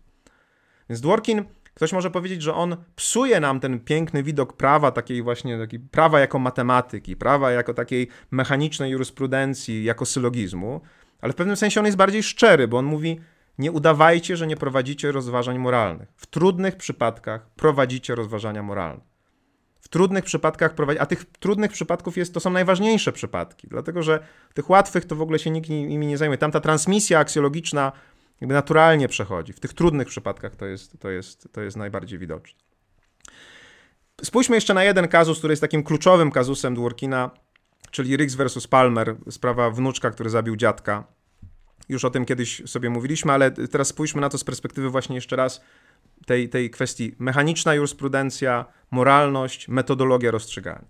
Więc Dworkin, ktoś może powiedzieć, że on psuje nam ten piękny widok prawa, takiej właśnie, takiej prawa jako matematyki, prawa jako takiej mechanicznej jurysprudencji, jako sylogizmu, ale w pewnym sensie on jest bardziej szczery, bo on mówi, nie udawajcie, że nie prowadzicie rozważań moralnych. W trudnych przypadkach prowadzicie rozważania moralne. W trudnych przypadkach prowadzi, a tych trudnych przypadków jest, to są najważniejsze przypadki, dlatego że tych łatwych to w ogóle się nikt nimi nie zajmuje. Tam ta transmisja aksjologiczna jakby naturalnie przechodzi. W tych trudnych przypadkach to jest, to jest, to jest najbardziej widoczne. Spójrzmy jeszcze na jeden kazus, który jest takim kluczowym kazusem Dworkina, czyli Riggs versus Palmer, sprawa wnuczka, który zabił dziadka. Już o tym kiedyś sobie mówiliśmy, ale teraz spójrzmy na to z perspektywy właśnie jeszcze raz tej, tej kwestii mechaniczna jurysprudencja, moralność, metodologia rozstrzygania.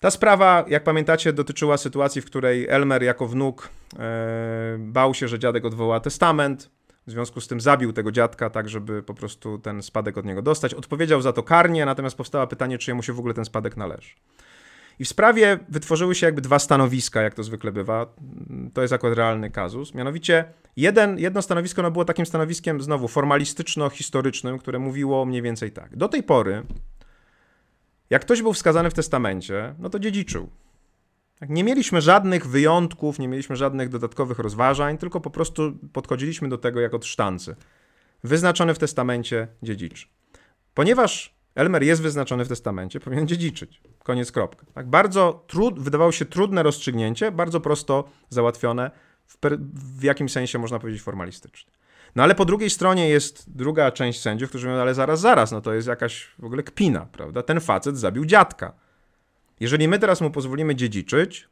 Ta sprawa, jak pamiętacie, dotyczyła sytuacji, w której Elmer jako wnuk e, bał się, że dziadek odwoła testament. W związku z tym zabił tego dziadka, tak żeby po prostu ten spadek od niego dostać. Odpowiedział za to karnie, natomiast powstało pytanie, czy jemu się w ogóle ten spadek należy. I w sprawie wytworzyły się jakby dwa stanowiska, jak to zwykle bywa. To jest akurat realny kazus. Mianowicie jeden, jedno stanowisko no było takim stanowiskiem znowu formalistyczno-historycznym, które mówiło mniej więcej tak. Do tej pory, jak ktoś był wskazany w testamencie, no to dziedziczył. Tak, nie mieliśmy żadnych wyjątków, nie mieliśmy żadnych dodatkowych rozważań, tylko po prostu podchodziliśmy do tego jak od sztancy. Wyznaczony w testamencie dziedziczy. Ponieważ Elmer jest wyznaczony w testamencie, powinien dziedziczyć. Koniec, kropka. Tak, bardzo trud, wydawało się trudne rozstrzygnięcie, bardzo prosto załatwione, w, w jakimś sensie można powiedzieć formalistycznie. No ale po drugiej stronie jest druga część sędziów, którzy mówią, ale zaraz, zaraz, no to jest jakaś w ogóle kpina, prawda? Ten facet zabił dziadka. Jeżeli my teraz mu pozwolimy dziedziczyć,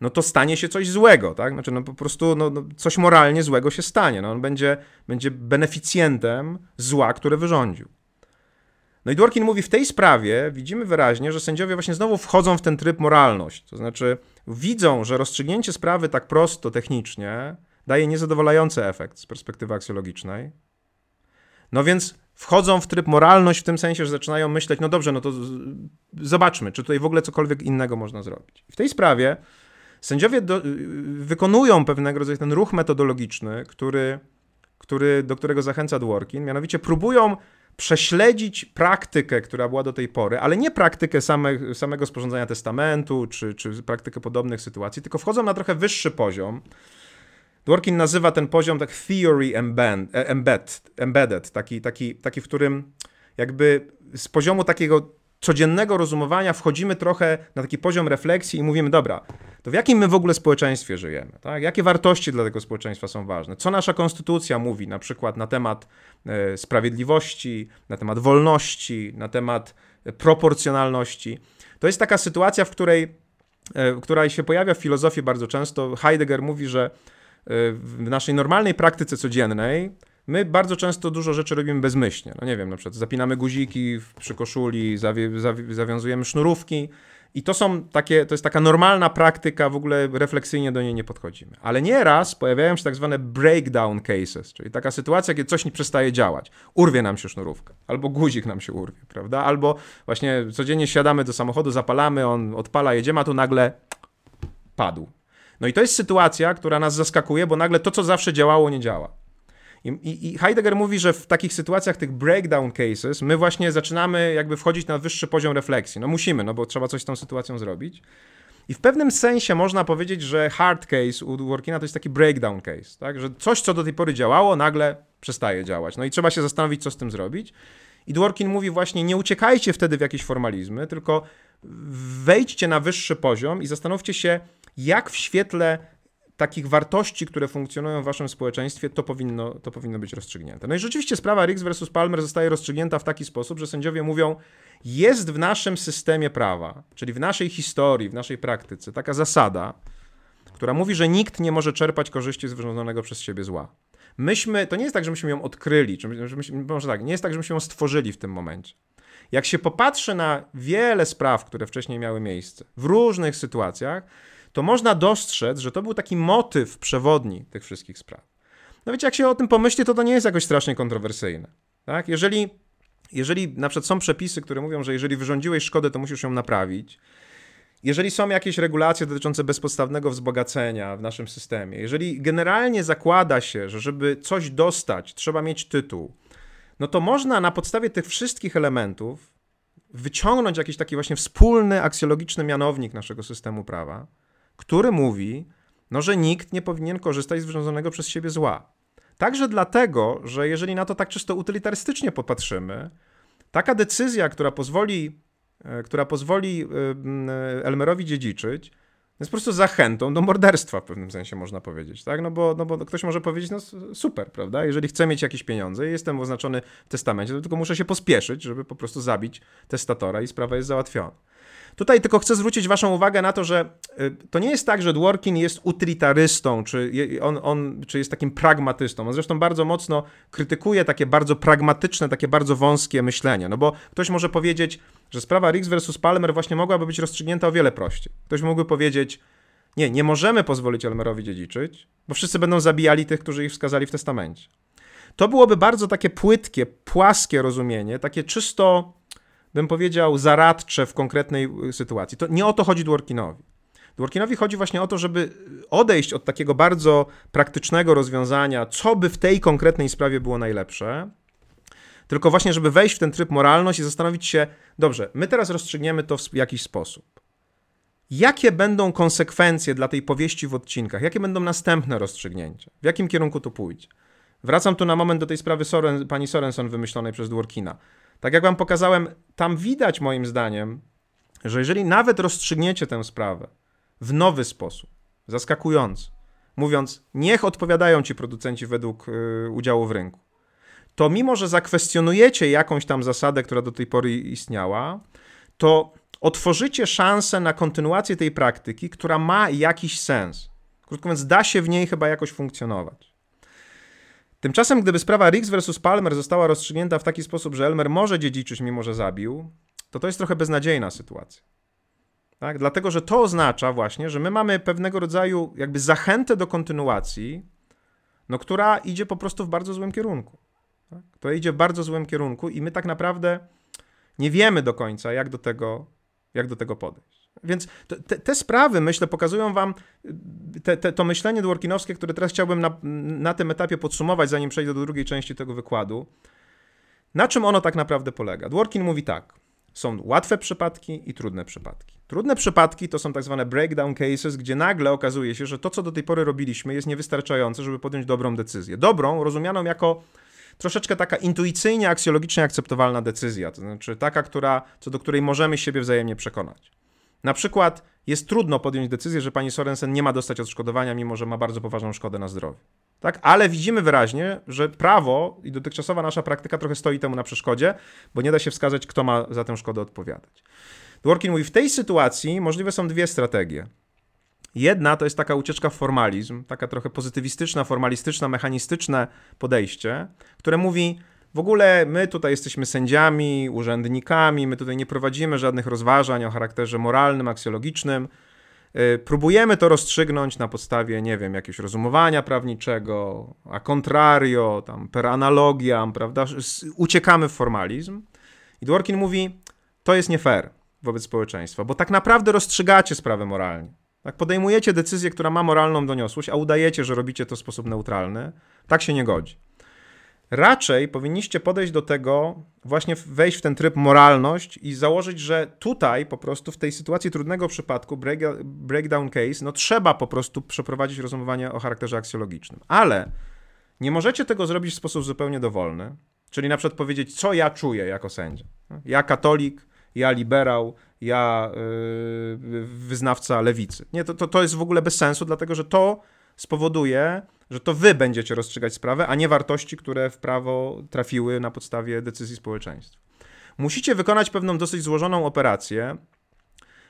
no to stanie się coś złego, tak? Znaczy, no po prostu no, no coś moralnie złego się stanie. No on będzie, będzie beneficjentem zła, które wyrządził. No i Dworkin mówi, w tej sprawie widzimy wyraźnie, że sędziowie właśnie znowu wchodzą w ten tryb moralność. To znaczy widzą, że rozstrzygnięcie sprawy tak prosto technicznie daje niezadowalający efekt z perspektywy aksjologicznej. No więc wchodzą w tryb moralność w tym sensie, że zaczynają myśleć, no dobrze, no to zobaczmy, czy tutaj w ogóle cokolwiek innego można zrobić. W tej sprawie sędziowie do, wykonują pewnego rodzaju ten ruch metodologiczny, który, który, do którego zachęca Dworkin, mianowicie próbują prześledzić praktykę, która była do tej pory, ale nie praktykę same, samego sporządzania testamentu, czy, czy praktykę podobnych sytuacji, tylko wchodzą na trochę wyższy poziom. Dworkin nazywa ten poziom tak theory embed, embed, embedded, taki, taki, taki, w którym jakby z poziomu takiego codziennego rozumowania wchodzimy trochę na taki poziom refleksji i mówimy, dobra, to w jakim my w ogóle społeczeństwie żyjemy? Tak? Jakie wartości dla tego społeczeństwa są ważne? Co nasza konstytucja mówi na przykład na temat e, sprawiedliwości, na temat wolności, na temat e, proporcjonalności? To jest taka sytuacja, w której, e, która się pojawia w filozofii bardzo często. Heidegger mówi, że w naszej normalnej praktyce codziennej My bardzo często dużo rzeczy robimy bezmyślnie. No nie wiem, na przykład zapinamy guziki przy koszuli, zawi zawi zawiązujemy sznurówki i to są takie, to jest taka normalna praktyka, w ogóle refleksyjnie do niej nie podchodzimy. Ale nieraz pojawiają się tak zwane breakdown cases, czyli taka sytuacja, kiedy coś nie przestaje działać. Urwie nam się sznurówka, albo guzik nam się urwie, prawda? Albo właśnie codziennie siadamy do samochodu, zapalamy, on odpala, jedziemy, a tu nagle padł. No i to jest sytuacja, która nas zaskakuje, bo nagle to, co zawsze działało, nie działa. I, I, Heidegger mówi, że w takich sytuacjach, tych breakdown cases, my właśnie zaczynamy jakby wchodzić na wyższy poziom refleksji. No musimy, no bo trzeba coś z tą sytuacją zrobić. I w pewnym sensie można powiedzieć, że hard case u Dworkina to jest taki breakdown case, tak? że coś, co do tej pory działało, nagle przestaje działać. No i trzeba się zastanowić, co z tym zrobić. I Dworkin mówi właśnie, nie uciekajcie wtedy w jakieś formalizmy, tylko wejdźcie na wyższy poziom i zastanówcie się, jak w świetle takich wartości, które funkcjonują w waszym społeczeństwie, to powinno, to powinno być rozstrzygnięte. No i rzeczywiście sprawa Riggs versus Palmer zostaje rozstrzygnięta w taki sposób, że sędziowie mówią, jest w naszym systemie prawa, czyli w naszej historii, w naszej praktyce, taka zasada, która mówi, że nikt nie może czerpać korzyści z wyrządzonego przez siebie zła. Myśmy, to nie jest tak, że myśmy ją odkryli, czy myśmy, może tak, nie jest tak, że myśmy ją stworzyli w tym momencie. Jak się popatrzy na wiele spraw, które wcześniej miały miejsce, w różnych sytuacjach, to można dostrzec, że to był taki motyw przewodni tych wszystkich spraw. No wiecie, jak się o tym pomyśli, to to nie jest jakoś strasznie kontrowersyjne. Tak? Jeżeli, jeżeli na przykład są przepisy, które mówią, że jeżeli wyrządziłeś szkodę, to musisz ją naprawić, jeżeli są jakieś regulacje dotyczące bezpodstawnego wzbogacenia w naszym systemie, jeżeli generalnie zakłada się, że żeby coś dostać, trzeba mieć tytuł, no to można na podstawie tych wszystkich elementów wyciągnąć jakiś taki właśnie wspólny aksjologiczny mianownik naszego systemu prawa, który mówi, no, że nikt nie powinien korzystać z wyrządzonego przez siebie zła. Także dlatego, że jeżeli na to tak czysto utylitarystycznie popatrzymy, taka decyzja, która pozwoli, e, która pozwoli e, e, Elmerowi dziedziczyć, jest po prostu zachętą do morderstwa w pewnym sensie, można powiedzieć, tak? No bo, no bo ktoś może powiedzieć, no super, prawda? Jeżeli chcę mieć jakieś pieniądze i jestem oznaczony w testamencie, to tylko muszę się pospieszyć, żeby po prostu zabić testatora i sprawa jest załatwiona. Tutaj tylko chcę zwrócić Waszą uwagę na to, że y, to nie jest tak, że Dworkin jest utylitarystą, czy on, on czy jest takim pragmatystą. On zresztą bardzo mocno krytykuje takie bardzo pragmatyczne, takie bardzo wąskie myślenie. No bo ktoś może powiedzieć, że sprawa Riggs versus Palmer właśnie mogłaby być rozstrzygnięta o wiele prościej. Ktoś mógłby powiedzieć, nie, nie możemy pozwolić Elmerowi dziedziczyć, bo wszyscy będą zabijali tych, którzy ich wskazali w testamencie. To byłoby bardzo takie płytkie, płaskie rozumienie, takie czysto bym powiedział, zaradcze w konkretnej y, sytuacji. To nie o to chodzi Dworkinowi. Dworkinowi chodzi właśnie o to, żeby odejść od takiego bardzo praktycznego rozwiązania, co by w tej konkretnej sprawie było najlepsze, tylko właśnie, żeby wejść w ten tryb moralność i zastanowić się, dobrze, my teraz rozstrzygniemy to w jakiś sposób. Jakie będą konsekwencje dla tej powieści w odcinkach? Jakie będą następne rozstrzygnięcia? W jakim kierunku to pójdzie? Wracam tu na moment do tej sprawy Soren, pani Sorenson wymyślonej przez Dworkina. Tak jak wam pokazałem, tam widać moim zdaniem, że jeżeli nawet rozstrzygniecie tę sprawę w nowy sposób, zaskakujący, mówiąc, niech odpowiadają ci producenci według y, udziału w rynku, to mimo, że zakwestionujecie jakąś tam zasadę, która do tej pory istniała, to otworzycie szansę na kontynuację tej praktyki, która ma jakiś sens. Krótko mówiąc, da się w niej chyba jakoś funkcjonować. Tymczasem, gdyby sprawa Riggs versus Palmer została rozstrzygnięta w taki sposób, że Elmer może dziedziczyć, mimo że zabił, to to jest trochę beznadziejna sytuacja. Tak? Dlatego, że to oznacza właśnie, że my mamy pewnego rodzaju jakby zachętę do kontynuacji, no, która idzie po prostu w bardzo złym kierunku. Tak? Idzie w bardzo złym kierunku i my tak naprawdę nie wiemy do końca, jak do tego, jak do tego podejść. Więc te, te, sprawy, myślę, pokazują wam te, te, to myślenie dworkinowskie, które teraz chciałbym na, na tym etapie podsumować, zanim przejdę do drugiej części tego wykładu. Na czym ono tak naprawdę polega? Dworkin mówi tak. Są łatwe przypadki i trudne przypadki. Trudne przypadki to są tak zwane breakdown cases, gdzie nagle okazuje się, że to, co do tej pory robiliśmy, jest niewystarczające, żeby podjąć dobrą decyzję. Dobrą, rozumianą jako troszeczkę taka intuicyjnie, aksjologicznie akceptowalna decyzja, to znaczy taka, która, co do której możemy siebie wzajemnie przekonać. Na przykład jest trudno podjąć decyzję, że pani Sorensen nie ma dostać odszkodowania, mimo że ma bardzo poważną szkodę na zdrowiu. Tak? Ale widzimy wyraźnie, że prawo i dotychczasowa nasza praktyka trochę stoi temu na przeszkodzie, bo nie da się wskazać, kto ma za tę szkodę odpowiadać. Dworkin mówi, w tej sytuacji możliwe są dwie strategie. Jedna to jest taka ucieczka w formalizm, taka trochę pozytywistyczna, formalistyczna, mechanistyczne podejście, które mówi, w ogóle my tutaj jesteśmy sędziami, urzędnikami, my tutaj nie prowadzimy żadnych rozważań o charakterze moralnym, aksjologicznym. Y, próbujemy to rozstrzygnąć na podstawie, nie wiem, jakiegoś rozumowania prawniczego, a contrario, tam per analogiam, prawda? Uciekamy w formalizm. I Dworkin mówi, to jest nie fair wobec społeczeństwa, bo tak naprawdę rozstrzygacie sprawę moralnie. Tak, podejmujecie decyzję, która ma moralną doniosłość, a udajecie, że robicie to w sposób neutralny. Tak się nie godzi. Raczej powinniście podejść do tego, właśnie wejść w ten tryb moralność i założyć, że tutaj po prostu w tej sytuacji trudnego przypadku, break, breakdown case, no trzeba po prostu przeprowadzić rozumowanie o charakterze aksjologicznym. Ale nie możecie tego zrobić w sposób zupełnie dowolny, czyli na przykład powiedzieć, co ja czuję jako sędzia. Ja katolik, ja liberał, ja yy, wyznawca lewicy. Nie, to, to, to jest w ogóle bez sensu, dlatego że to spowoduje, że to wy będziecie rozstrzygać sprawę, a nie wartości, które w prawo trafiły na podstawie decyzji społeczeństwa. Musicie wykonać pewną dosyć złożoną operację,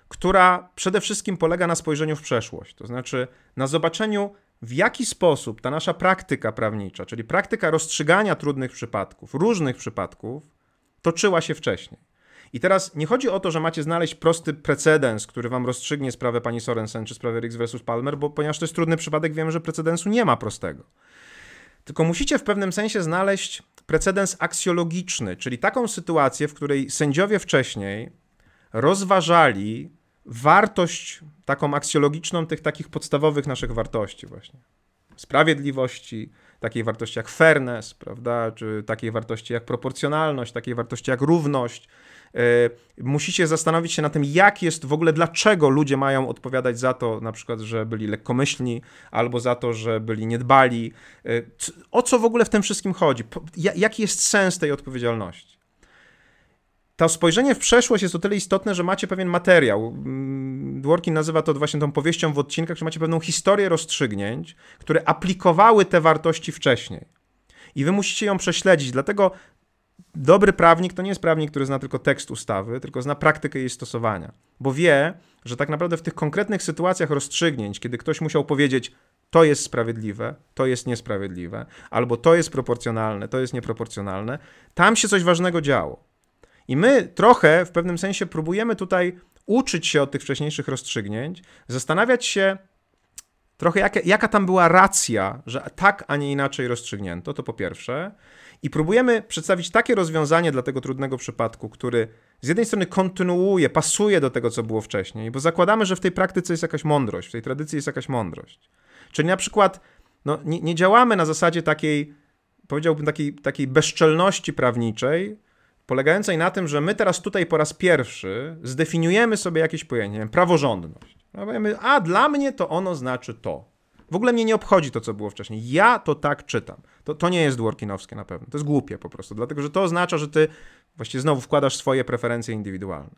która przede wszystkim polega na spojrzeniu w przeszłość, to znaczy na zobaczeniu, w jaki sposób ta nasza praktyka prawnicza, czyli praktyka rozstrzygania trudnych przypadków, różnych przypadków, toczyła się wcześniej. I teraz nie chodzi o to, że macie znaleźć prosty precedens, który wam rozstrzygnie sprawę pani Sorensen czy sprawę Riggs versus Palmer, bo ponieważ to jest trudny przypadek, wiemy, że precedensu nie ma prostego. Tylko musicie w pewnym sensie znaleźć precedens aksjologiczny, czyli taką sytuację, w której sędziowie wcześniej rozważali wartość taką aksjologiczną tych takich podstawowych naszych wartości właśnie. Sprawiedliwości, takiej wartości jak fairness, prawda, czy takiej wartości jak proporcjonalność, takiej wartości jak równość. E, musicie zastanowić się na tym, jak jest w ogóle, dlaczego ludzie mają odpowiadać za to, na przykład, że byli lekkomyślni, albo za to, że byli niedbali. E, o co w ogóle w tym wszystkim chodzi? Jaki jest sens tej odpowiedzialności? to spojrzenie w przeszłość jest o tyle istotne, że macie pewien materiał. Mm, Dworkin nazywa to właśnie tą powieścią w odcinkach, że macie pewną historię rozstrzygnięć, które aplikowały te wartości wcześniej. I wy musicie ją prześledzić. Dlatego dobry prawnik to nie jest prawnik, który zna tylko tekst ustawy, tylko zna praktykę jej stosowania. Bo wie, że tak naprawdę w tych konkretnych sytuacjach rozstrzygnięć, kiedy ktoś musiał powiedzieć, to jest sprawiedliwe, to jest niesprawiedliwe, albo to jest proporcjonalne, to jest nieproporcjonalne, tam się coś ważnego działo. I my trochę w pewnym sensie próbujemy tutaj uczyć się od tych wcześniejszych rozstrzygnięć, zastanawiać się trochę, jaka, jaka tam była racja, że tak, a nie inaczej rozstrzygnięto, to po pierwsze. I próbujemy przedstawić takie rozwiązanie dla tego trudnego przypadku, który z jednej strony kontynuuje, pasuje do tego, co było wcześniej, bo zakładamy, że w tej praktyce jest jakaś mądrość, w tej tradycji jest jakaś mądrość. Czyli na przykład no, nie, nie działamy na zasadzie takiej, powiedziałbym, takiej, takiej bezczelności prawniczej, polegającej na tym, że my teraz tutaj po raz pierwszy zdefiniujemy sobie jakieś pojęcie, wiem, praworządność. No, powiemy, a dla mnie to ono znaczy to. W ogóle mnie nie obchodzi to, co było wcześniej. Ja to tak czytam. To, to nie jest dworkinowskie na pewno. To jest głupie po prostu, dlatego że to oznacza, że ty właściwie znowu wkładasz swoje preferencje indywidualne.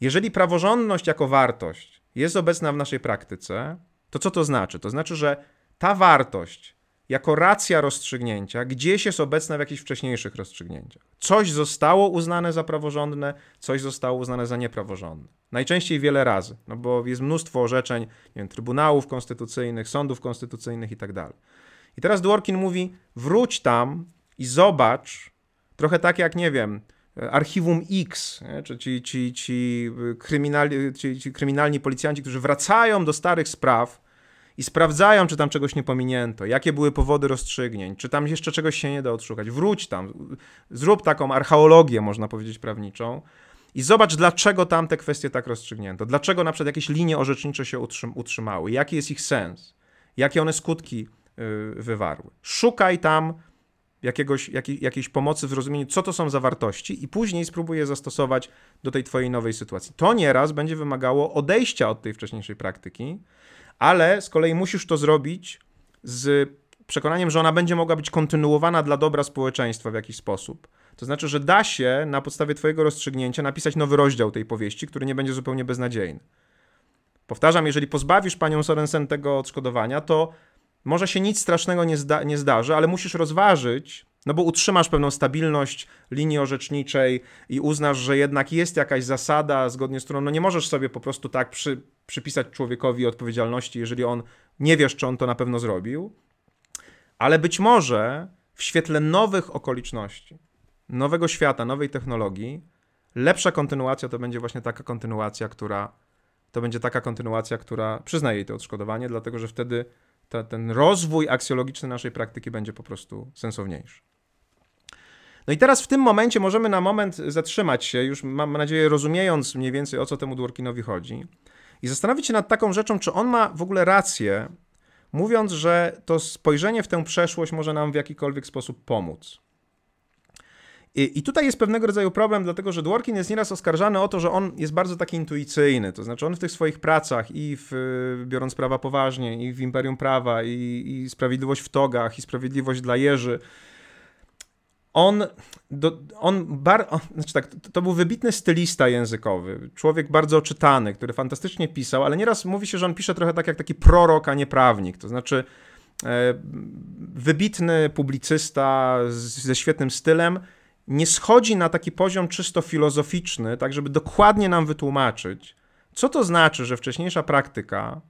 Jeżeli praworządność jako wartość jest obecna w naszej praktyce, to co to znaczy? To znaczy, że ta wartość jako racja rozstrzygnięcia gdzieś jest obecna w jakichś wcześniejszych rozstrzygnięciach. Coś zostało uznane za praworządne, coś zostało uznane za niepraworządne. Najczęściej wiele razy, no bo jest mnóstwo orzeczeń nie wiem, trybunałów konstytucyjnych, sądów konstytucyjnych i tak. I teraz Dworkin mówi: wróć tam i zobacz, trochę tak jak, nie wiem, archiwum X, nie? czy ci, ci, ci, kryminali, ci, ci kryminalni policjanci, którzy wracają do starych spraw i sprawdzają, czy tam czegoś nie pominięto, jakie były powody rozstrzygnięć, czy tam jeszcze czegoś się nie da odszukać. Wróć tam, zrób taką archeologię, można powiedzieć, prawniczą i zobacz, dlaczego tam te kwestie tak rozstrzygnięto. Dlaczego na przykład jakieś linie orzecznicze się utrzymały, jaki jest ich sens, jakie one skutki yy, wywarły. Szukaj tam jakiegoś, jakiej, jakiejś pomocy w zrozumieniu, co to są za wartości, i później spróbuj je zastosować do tej twojej nowej sytuacji. To nieraz będzie wymagało odejścia od tej wcześniejszej praktyki, ale z kolei musisz to zrobić z przekonaniem, że ona będzie mogła być kontynuowana dla dobra społeczeństwa w jakiś sposób. To znaczy, że da się na podstawie Twojego rozstrzygnięcia napisać nowy rozdział tej powieści, który nie będzie zupełnie beznadziejny. Powtarzam, jeżeli pozbawisz panią Sorensen tego odszkodowania, to może się nic strasznego nie, zda nie zdarzy, ale musisz rozważyć, no bo utrzymasz pewną stabilność linii orzeczniczej i uznasz, że jednak jest jakaś zasada, zgodnie z którą no nie możesz sobie po prostu tak przy, przypisać człowiekowi odpowiedzialności, jeżeli on nie wiesz, czy on to na pewno zrobił. Ale być może w świetle nowych okoliczności, nowego świata, nowej technologii, lepsza kontynuacja to będzie właśnie taka kontynuacja, która to będzie taka kontynuacja, która przyznaje jej to odszkodowanie, dlatego że wtedy ta, ten rozwój aksjologiczny naszej praktyki będzie po prostu sensowniejszy. No i teraz w tym momencie możemy na moment zatrzymać się, już mam nadzieję rozumiejąc mniej więcej o co temu Dworkinowi chodzi i zastanowić się nad taką rzeczą, czy on ma w ogóle rację, mówiąc, że to spojrzenie w tę przeszłość może nam w jakikolwiek sposób pomóc. I, tutaj jest pewnego rodzaju problem, dlatego że Dworkin jest nieraz oskarżany o to, że on jest bardzo taki intuicyjny. To znaczy, on w tych swoich pracach i w, biorąc prawa poważnie, i w Imperium Prawa, i, i Sprawiedliwość w Togach, i Sprawiedliwość dla Jerzy, on, do, on, bar, on znaczy tak, to był wybitny stylista językowy, człowiek bardzo oczytany, który fantastycznie pisał, ale nieraz mówi się, że on pisze trochę tak jak taki prorok, a nie prawnik, to znaczy e, wybitny publicysta z, ze świetnym stylem, nie schodzi na taki poziom czysto filozoficzny, tak żeby dokładnie nam wytłumaczyć, co to znaczy, że wcześniejsza praktyka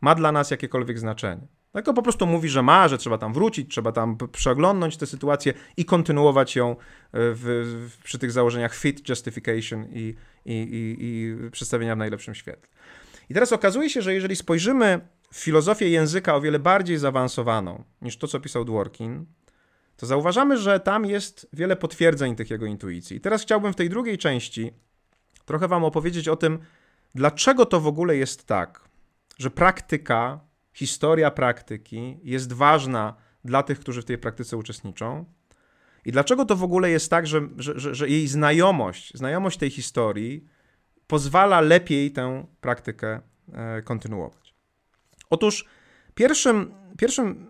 ma dla nas jakiekolwiek znaczenie. Tylko po prostu mówi, że ma, że trzeba tam wrócić, trzeba tam przeglądnąć tę sytuację i kontynuować ją e, w, w, przy tych założeniach fit, justification i, i, i, i przedstawienia w najlepszym świetle. I teraz okazuje się, że jeżeli spojrzymy w filozofię języka o wiele bardziej zaawansowaną niż to, co pisał Dworkin, to zauważamy, że tam jest wiele potwierdzeń tych jego intuicji. Teraz chciałbym w tej drugiej części trochę Wam opowiedzieć o tym, dlaczego to w ogóle jest tak, że praktyka historia praktyki jest ważna dla tych, którzy w tej praktyce uczestniczą. I dlaczego to w ogóle jest tak, że, że, że jej znajomość, znajomość tej historii pozwala lepiej tę praktykę e, kontynuować? Otóż pierwszym, pierwszym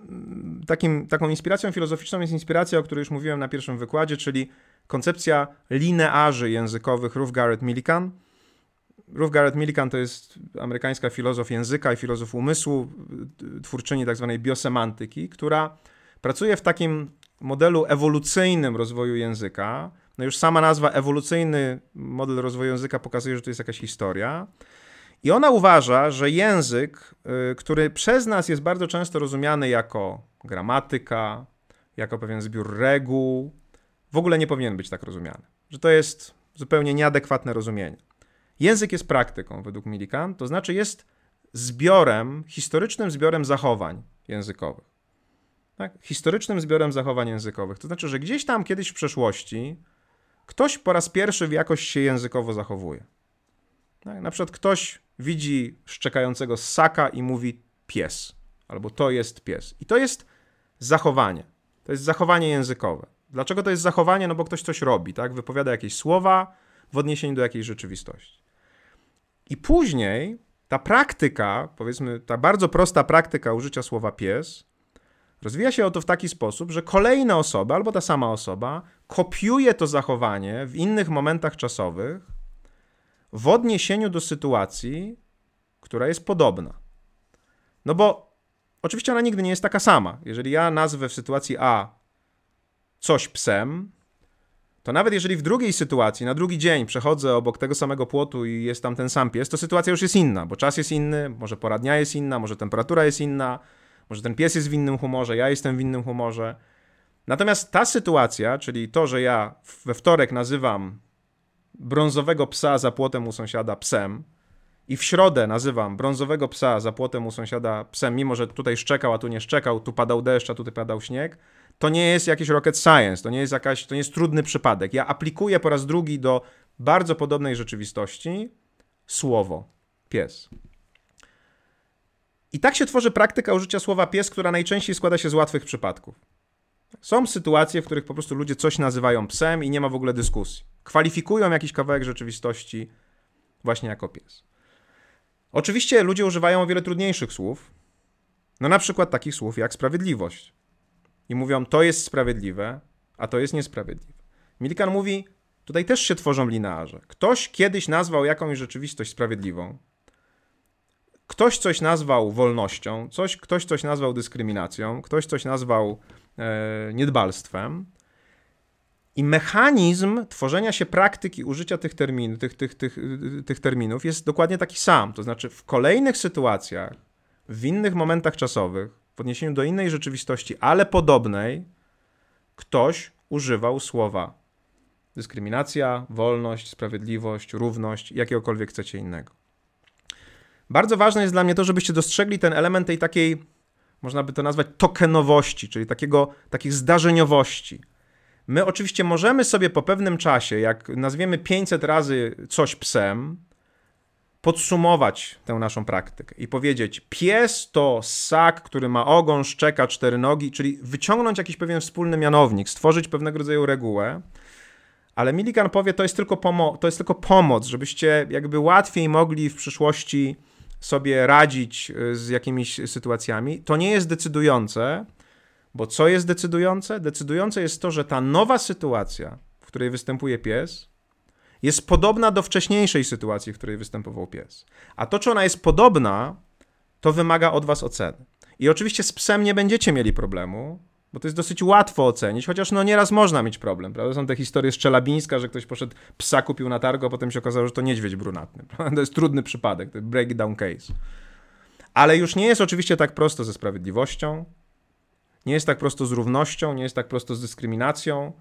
takim, taką inspiracją filozoficzną jest inspiracja, o której już mówiłem na pierwszym wykładzie, czyli koncepcja linearzy językowych Ruth Garrett Millikan Ruth Garrett Millikan to jest amerykańska filozof języka i filozof umysłu, twórczyni tak zwanej biosemantyki, która pracuje w takim modelu ewolucyjnym rozwoju języka. No już sama nazwa ewolucyjny model rozwoju języka pokazuje, że to jest jakaś historia. I ona uważa, że język, y, który przez nas jest bardzo często rozumiany jako gramatyka, jako pewien zbiór reguł, w ogóle nie powinien być tak rozumiany. Że to jest zupełnie nieadekwatne rozumienie. Język jest praktyką, według Millikan, to znaczy jest zbiorem, historycznym zbiorem zachowań językowych. Tak? Historycznym zbiorem zachowań językowych. To znaczy, że gdzieś tam kiedyś w przeszłości ktoś po raz pierwszy jakoś się językowo zachowuje. Tak? Na przykład ktoś widzi szczekającego ssaka i mówi pies, albo to jest pies. I to jest zachowanie. To jest zachowanie językowe. Dlaczego to jest zachowanie? No bo ktoś coś robi, tak? Wypowiada jakieś słowa w odniesieniu do jakiejś rzeczywistości. I później ta praktyka, powiedzmy, ta bardzo prosta praktyka użycia słowa pies, rozwija się oto w taki sposób, że kolejna osoba albo ta sama osoba kopiuje to zachowanie w innych momentach czasowych w odniesieniu do sytuacji, która jest podobna. No bo oczywiście ona nigdy nie jest taka sama. Jeżeli ja nazwę w sytuacji A coś psem, to nawet jeżeli w drugiej sytuacji, na drugi dzień przechodzę obok tego samego płotu i jest tam ten sam pies, to sytuacja już jest inna, bo czas jest inny, może pora dnia jest inna, może temperatura jest inna, może ten pies jest w innym humorze, ja jestem w innym humorze. Natomiast ta sytuacja, czyli to, że ja we wtorek nazywam brązowego psa za płotem u sąsiada psem i w środę nazywam brązowego psa za płotem u sąsiada psem, mimo że tutaj szczekał, a tu nie szczekał, tu padał deszcz, a tutaj padał śnieg, to nie jest jakiś rocket science, to nie jest jakaś, to nie jest trudny przypadek. Ja aplikuję po raz drugi do bardzo podobnej rzeczywistości słowo pies. I tak się tworzy praktyka użycia słowa pies, która najczęściej składa się z łatwych przypadków. Są sytuacje, w których po prostu ludzie coś nazywają psem i nie ma w ogóle dyskusji. Kwalifikują jakiś kawałek rzeczywistości właśnie jako pies. Oczywiście ludzie używają o wiele trudniejszych słów, no na przykład takich słów jak sprawiedliwość i mówią, to jest sprawiedliwe, a to jest niesprawiedliwe. Millikan mówi, tutaj też się tworzą linearze. Ktoś kiedyś nazwał jakąś rzeczywistość sprawiedliwą, ktoś coś nazwał wolnością, coś, ktoś coś nazwał dyskryminacją, ktoś coś nazwał niedbalstwem. I mechanizm tworzenia się praktyki użycia tych, termin, tych, tych, tych, tych terminów jest dokładnie taki sam. To znaczy, w kolejnych sytuacjach, w innych momentach czasowych, w odniesieniu do innej rzeczywistości, ale podobnej, ktoś używał słowa dyskryminacja, wolność, sprawiedliwość, równość, jakiegokolwiek chcecie innego. Bardzo ważne jest dla mnie to, żebyście dostrzegli ten element tej takiej, można by to nazwać, tokenowości, czyli takiego, takich zdarzeniowości. My oczywiście możemy sobie po pewnym czasie, jak nazwiemy 500 razy coś psem, podsumować tę naszą praktykę i powiedzieć: pies to ssak, który ma ogon, szczeka, cztery nogi, czyli wyciągnąć jakiś pewien wspólny mianownik, stworzyć pewnego rodzaju regułę. Ale Milligan powie, to jest tylko, pomo- to jest tylko pomoc, żebyście jakby łatwiej mogli w przyszłości sobie radzić y, z jakimiś sytuacjami. To nie jest decydujące, Bo co jest decydujące? Decydujące jest to, że ta nowa sytuacja, w której występuje pies, jest podobna do wcześniejszej sytuacji, w której występował pies. A to, czy ona jest podobna, to wymaga od was oceny. I oczywiście z psem nie będziecie mieli problemu, bo to jest dosyć łatwo ocenić, chociaż no nieraz można mieć problem, prawda? Są te historie z Czelabińska, że ktoś poszedł, psa kupił na targu, a potem się okazało, że to niedźwiedź brunatny. [LAUGHS] Prawda? To jest trudny przypadek, to breakdown case. Ale już nie jest oczywiście tak prosto ze sprawiedliwością, nie jest tak prosto z równością, nie jest tak prosto z dyskryminacją,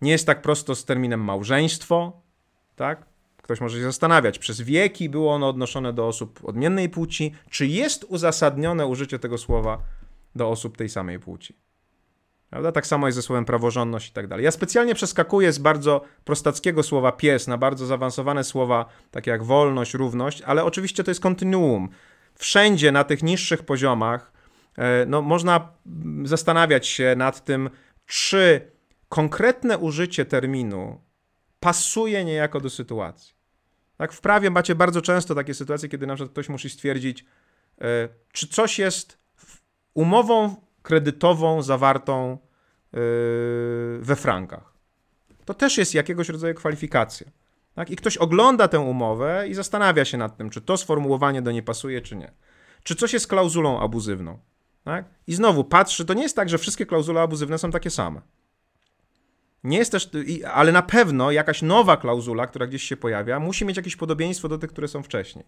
nie jest tak prosto z terminem małżeństwo, tak? Ktoś może się zastanawiać, przez wieki było ono odnoszone do osób odmiennej płci, czy jest uzasadnione użycie tego słowa do osób tej samej płci. Prawda? Tak samo jest ze słowem praworządność i tak dalej. Ja specjalnie przeskakuję z bardzo prostackiego słowa pies na bardzo zaawansowane słowa, takie jak wolność, równość, ale oczywiście to jest kontinuum. Wszędzie na tych niższych poziomach e, no, można zastanawiać się nad tym, czy konkretne użycie terminu pasuje niejako do sytuacji. Tak, w prawie macie bardzo często takie sytuacje, kiedy na przykład ktoś musi stwierdzić, e, czy coś jest umową kredytową zawartą yy, we frankach. To też jest jakiegoś rodzaju kwalifikacja. Tak? I ktoś ogląda tę umowę i zastanawia się nad tym, czy to sformułowanie do niej pasuje, czy nie. Czy coś jest klauzulą abuzywną. Tak? I znowu patrzy, to nie jest tak, że wszystkie klauzule abuzywne są takie same. Nie jest też, ale na pewno jakaś nowa klauzula, która gdzieś się pojawia, musi mieć jakieś podobieństwo do tych, które są wcześniej.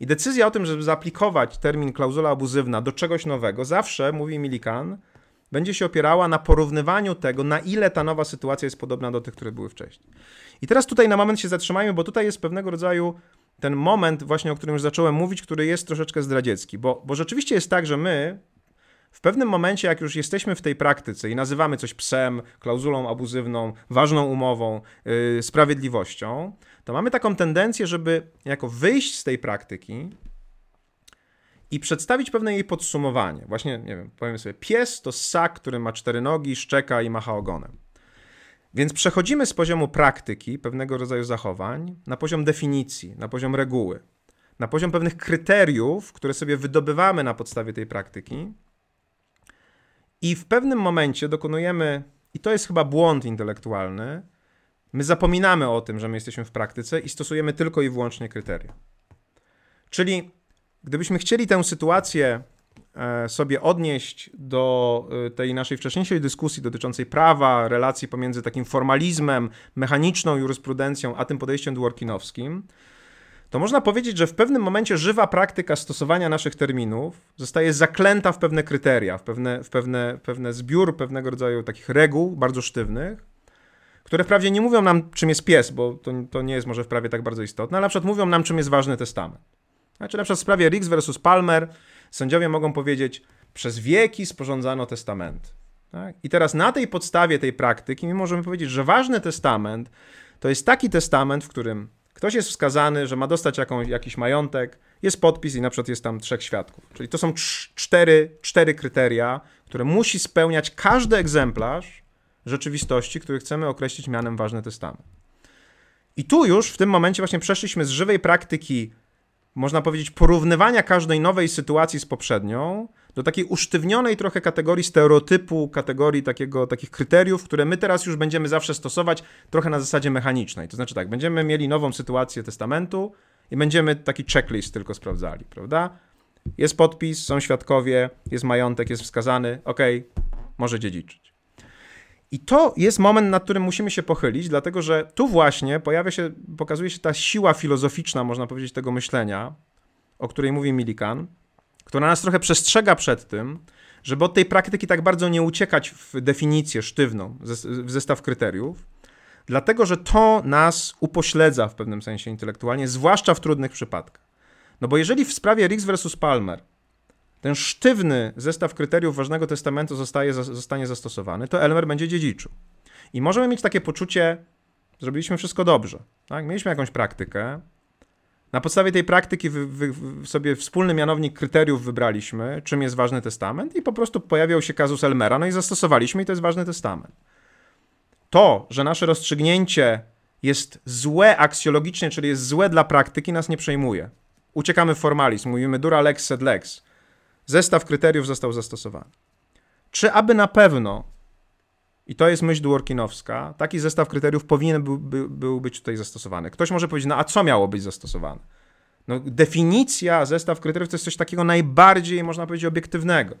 I decyzja o tym, żeby zaaplikować termin klauzula abuzywna do czegoś nowego, zawsze, mówi Milikan, będzie się opierała na porównywaniu tego, na ile ta nowa sytuacja jest podobna do tych, które były wcześniej. I teraz tutaj na moment się zatrzymajmy, bo tutaj jest pewnego rodzaju ten moment, właśnie o którym już zacząłem mówić, który jest troszeczkę zdradziecki, bo, bo rzeczywiście jest tak, że my w pewnym momencie, jak już jesteśmy w tej praktyce i nazywamy coś psem, klauzulą abuzywną, ważną umową, yy, sprawiedliwością, to mamy taką tendencję, żeby jako wyjść z tej praktyki i przedstawić pewne jej podsumowanie. Właśnie, nie wiem, powiem sobie, pies to ssak, który ma cztery nogi, szczeka i macha ogonem. Więc przechodzimy z poziomu praktyki, pewnego rodzaju zachowań, na poziom definicji, na poziom reguły, na poziom pewnych kryteriów, które sobie wydobywamy na podstawie tej praktyki. I w pewnym momencie dokonujemy, i to jest chyba błąd intelektualny, My zapominamy o tym, że my jesteśmy w praktyce i stosujemy tylko i wyłącznie kryteria. Czyli gdybyśmy chcieli tę sytuację e, sobie odnieść do e, tej naszej wcześniejszej dyskusji dotyczącej prawa, relacji pomiędzy takim formalizmem, mechaniczną jurysprudencją, a tym podejściem dworkinowskim, to można powiedzieć, że w pewnym momencie żywa praktyka stosowania naszych terminów zostaje zaklęta w pewne kryteria, w pewne, w pewne, pewne zbiór pewnego rodzaju takich reguł bardzo sztywnych, które wprawdzie nie mówią nam, czym jest pies, bo to, to nie jest może w prawie tak bardzo istotne, ale na przykład mówią nam, czym jest ważny testament. Znaczy na przykład w sprawie Riggs versus Palmer sędziowie mogą powiedzieć, przez wieki sporządzano testament. Tak? I teraz na tej podstawie tej praktyki my możemy powiedzieć, że ważny testament to jest taki testament, w którym ktoś jest wskazany, że ma dostać jakąś, jakiś majątek, jest podpis i na przykład jest tam trzech świadków. Czyli to są cztery, cztery kryteria, które musi spełniać każdy egzemplarz rzeczywistości, który chcemy określić mianem ważny testament. I tu już w tym momencie właśnie przeszliśmy z żywej praktyki, można powiedzieć, porównywania każdej nowej sytuacji z poprzednią do takiej usztywnionej trochę kategorii stereotypu, kategorii takiego, takich kryteriów, które my teraz już będziemy zawsze stosować trochę na zasadzie mechanicznej. To znaczy tak, będziemy mieli nową sytuację testamentu i będziemy taki checklist tylko sprawdzali, prawda? Jest podpis, są świadkowie, jest majątek, jest wskazany, ok, może dziedziczyć. I to jest moment, nad którym musimy się pochylić, dlatego że tu właśnie pojawia się, pokazuje się ta siła filozoficzna, można powiedzieć, tego myślenia, o której mówi Milikan, która nas trochę przestrzega przed tym, żeby od tej praktyki tak bardzo nie uciekać w definicję sztywną, w zestaw kryteriów, dlatego że to nas upośledza w pewnym sensie intelektualnie, zwłaszcza w trudnych przypadkach. No bo jeżeli w sprawie Riggs versus Palmer ten sztywny zestaw kryteriów ważnego testamentu zostaje, zostanie zastosowany, to Elmer będzie dziedziczył. I możemy mieć takie poczucie, zrobiliśmy wszystko dobrze. Tak? Mieliśmy jakąś praktykę. Na podstawie tej praktyki wy, wy, wy sobie wspólny mianownik kryteriów wybraliśmy, czym jest ważny testament, i po prostu pojawiał się kazus Elmera, no i zastosowaliśmy, i to jest ważny testament. To, że nasze rozstrzygnięcie jest złe aksjologicznie, czyli jest złe dla praktyki, nas nie przejmuje. Uciekamy w formalizm, mówimy dura lex sed lex. Zestaw kryteriów został zastosowany. czy aby na pewno, i to jest myśl Dworkinowska, taki zestaw kryteriów powinien był, był, był być tutaj zastosowany. Ktoś może powiedzieć, no a co miało być zastosowane? No, definicja, zestaw kryteriów to jest coś takiego najbardziej, można powiedzieć, obiektywnego.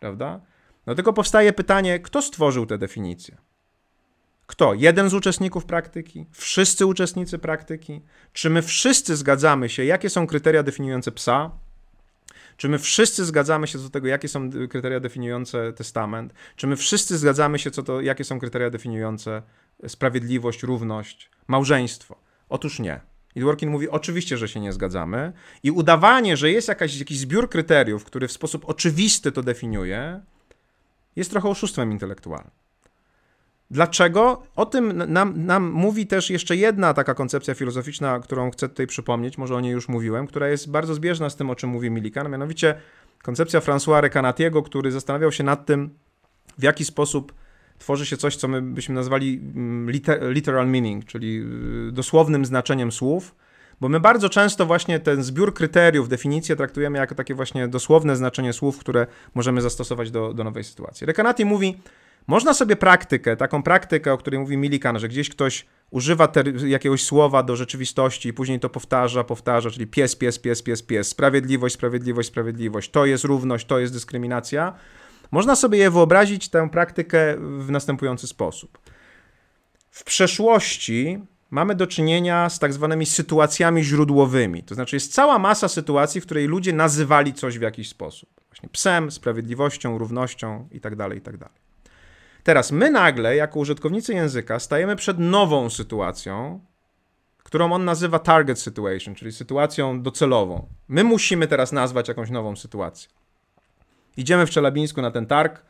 Prawda? No tylko powstaje pytanie, kto stworzył tę definicję? Kto? Jeden z uczestników praktyki? Wszyscy uczestnicy praktyki? Czy my wszyscy zgadzamy się, jakie są kryteria definiujące psa? Czy my wszyscy zgadzamy się co do tego, jakie są kryteria definiujące testament? Czy my wszyscy zgadzamy się co do, jakie są kryteria definiujące sprawiedliwość, równość, małżeństwo? Otóż nie. I Dworkin mówi, oczywiście, że się nie zgadzamy. I udawanie, że jest jakaś, jakiś zbiór kryteriów, który w sposób oczywisty to definiuje, jest trochę oszustwem intelektualnym. Dlaczego? O tym nam, nam, mówi też jeszcze jedna taka koncepcja filozoficzna, którą chcę tutaj przypomnieć, może o niej już mówiłem, która jest bardzo zbieżna z tym, o czym mówi Millikan, mianowicie koncepcja François Recanatiego, który zastanawiał się nad tym, w jaki sposób tworzy się coś, co my byśmy nazwali mm, literal meaning, czyli y, dosłownym znaczeniem słów, bo my bardzo często właśnie ten zbiór kryteriów, definicję traktujemy jako takie właśnie dosłowne znaczenie słów, które możemy zastosować do, do nowej sytuacji. Recanati mówi, można sobie praktykę, taką praktykę, o której mówi Millikan, że gdzieś ktoś używa jakiegoś słowa do rzeczywistości i później to powtarza, powtarza, czyli pies, pies, pies, pies, pies, sprawiedliwość, sprawiedliwość, sprawiedliwość, to jest równość, to jest dyskryminacja. Można sobie je wyobrazić, tę praktykę w następujący sposób. W przeszłości mamy do czynienia z tak zwanymi sytuacjami źródłowymi. To znaczy jest cała masa sytuacji, w której ludzie nazywali coś w jakiś sposób. Właśnie psem, sprawiedliwością, równością itd., tak itd. Teraz my nagle, jako użytkownicy języka, stajemy przed nową sytuacją, którą on nazywa target situation, czyli sytuacją docelową. My musimy teraz nazwać jakąś nową sytuację. Idziemy w Czelabińsku na ten targ.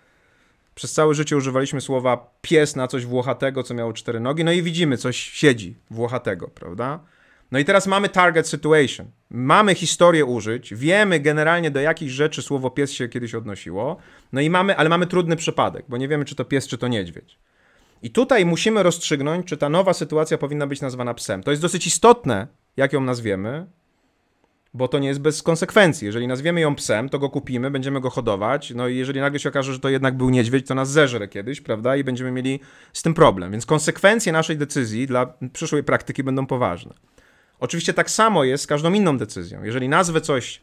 Przez całe życie używaliśmy słowa pies na coś włochatego, co miało cztery nogi, no i widzimy, coś siedzi włochatego, prawda? No i teraz mamy target situation. Mamy historię użyć, wiemy generalnie do jakich rzeczy słowo pies się kiedyś odnosiło, no i mamy, ale mamy trudny przypadek, bo nie wiemy, czy to pies, czy to niedźwiedź. I tutaj musimy rozstrzygnąć, czy ta nowa sytuacja powinna być nazwana psem. To jest dosyć istotne, jak ją nazwiemy, bo to nie jest bez konsekwencji. Jeżeli nazwiemy ją psem, to go kupimy, będziemy go hodować, no i jeżeli nagle się okaże, że to jednak był niedźwiedź, to nas zeżre kiedyś, prawda, i będziemy mieli z tym problem. Więc konsekwencje naszej decyzji dla przyszłej praktyki będą poważne. Oczywiście tak samo jest z każdą inną decyzją. Jeżeli nazwę coś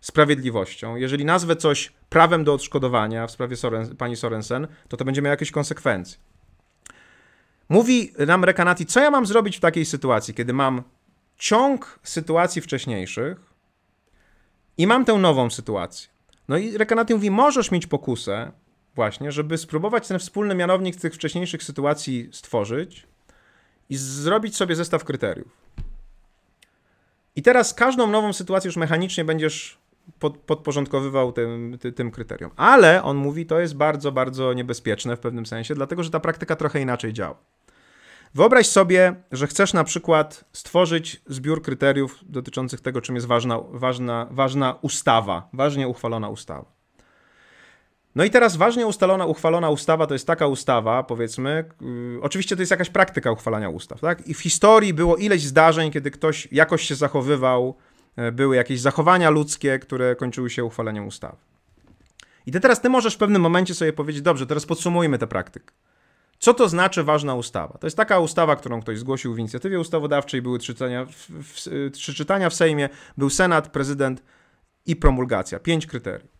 sprawiedliwością, jeżeli nazwę coś prawem do odszkodowania w sprawie Soren, pani Sorensen, to to będzie miało jakieś konsekwencje. Mówi nam Rekanati, co ja mam zrobić w takiej sytuacji, kiedy mam ciąg sytuacji wcześniejszych i mam tę nową sytuację. No i Rekanati mówi, możesz mieć pokusę właśnie, żeby spróbować ten wspólny mianownik tych wcześniejszych sytuacji stworzyć i zrobić sobie zestaw kryteriów. I teraz każdą nową sytuację już mechanicznie będziesz pod, podporządkowywał tym, tym, tym kryterium. Ale on mówi, to jest bardzo, bardzo niebezpieczne w pewnym sensie, dlatego że ta praktyka trochę inaczej działa. Wyobraź sobie, że chcesz na przykład stworzyć zbiór kryteriów dotyczących tego, czym jest ważna, ważna, ważna ustawa, ważnie uchwalona ustawa. No i teraz ważnie ustalona, uchwalona ustawa to jest taka ustawa, powiedzmy, yy, oczywiście to jest jakaś praktyka uchwalania ustaw, tak? I w historii było ileś zdarzeń, kiedy ktoś jakoś się zachowywał, yy, były jakieś zachowania ludzkie, które kończyły się uchwaleniem ustawy. I ty teraz ty możesz w pewnym momencie sobie powiedzieć, dobrze, teraz podsumujmy tę praktykę. Co to znaczy ważna ustawa? To jest taka ustawa, którą ktoś zgłosił w inicjatywie ustawodawczej, były trzy czytania w, w, trzy czytania w Sejmie, był Senat, prezydent i promulgacja. Pięć kryteriów.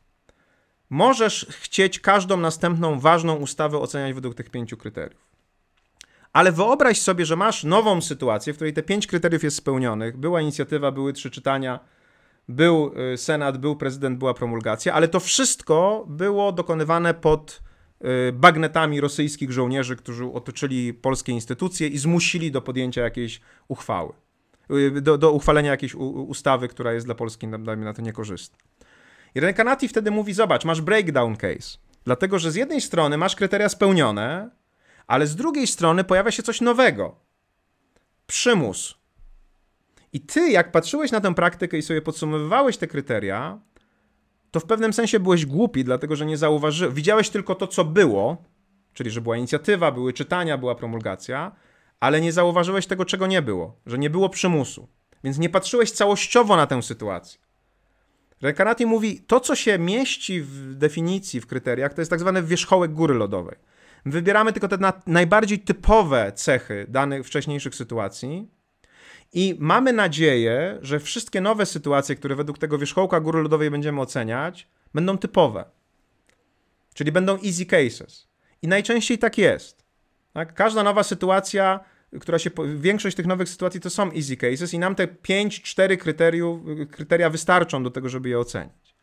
Możesz chcieć każdą następną ważną ustawę oceniać według tych pięciu kryteriów. Ale wyobraź sobie, że masz nową sytuację, w której te pięć kryteriów jest spełnionych. Była inicjatywa, były trzy czytania, był y, Senat, był prezydent, była promulgacja, ale to wszystko było dokonywane pod y, bagnetami rosyjskich żołnierzy, którzy otoczyli polskie instytucje i zmusili do podjęcia jakiejś uchwały, y, do, do uchwalenia jakiejś ustawy, która jest dla Polski, dajmy na to, niekorzystna. I Rekanati wtedy mówi, zobacz, masz breakdown case. Dlatego, że z jednej strony masz kryteria spełnione, ale z drugiej strony pojawia się coś nowego. Przymus. I ty, jak patrzyłeś na tę praktykę i sobie podsumowywałeś te kryteria, to w pewnym sensie byłeś głupi, dlatego że nie zauważyłeś, widziałeś tylko to, co było, czyli że była inicjatywa, były czytania, była promulgacja, ale nie zauważyłeś tego, czego nie było, że nie było przymusu. Więc nie patrzyłeś całościowo na tę sytuację. Rekanati mówi, to co się mieści w definicji, w kryteriach, to jest tak zwany wierzchołek góry lodowej. Wybieramy tylko te na, najbardziej typowe cechy danych wcześniejszych sytuacji i mamy nadzieję, że wszystkie nowe sytuacje, które według tego wierzchołka góry lodowej będziemy oceniać, będą typowe. Czyli będą easy cases. I najczęściej tak jest. Tak? Każda nowa sytuacja, która się. Większość tych nowych sytuacji to są easy cases, i nam te 5-4 kryteria wystarczą do tego, żeby je ocenić.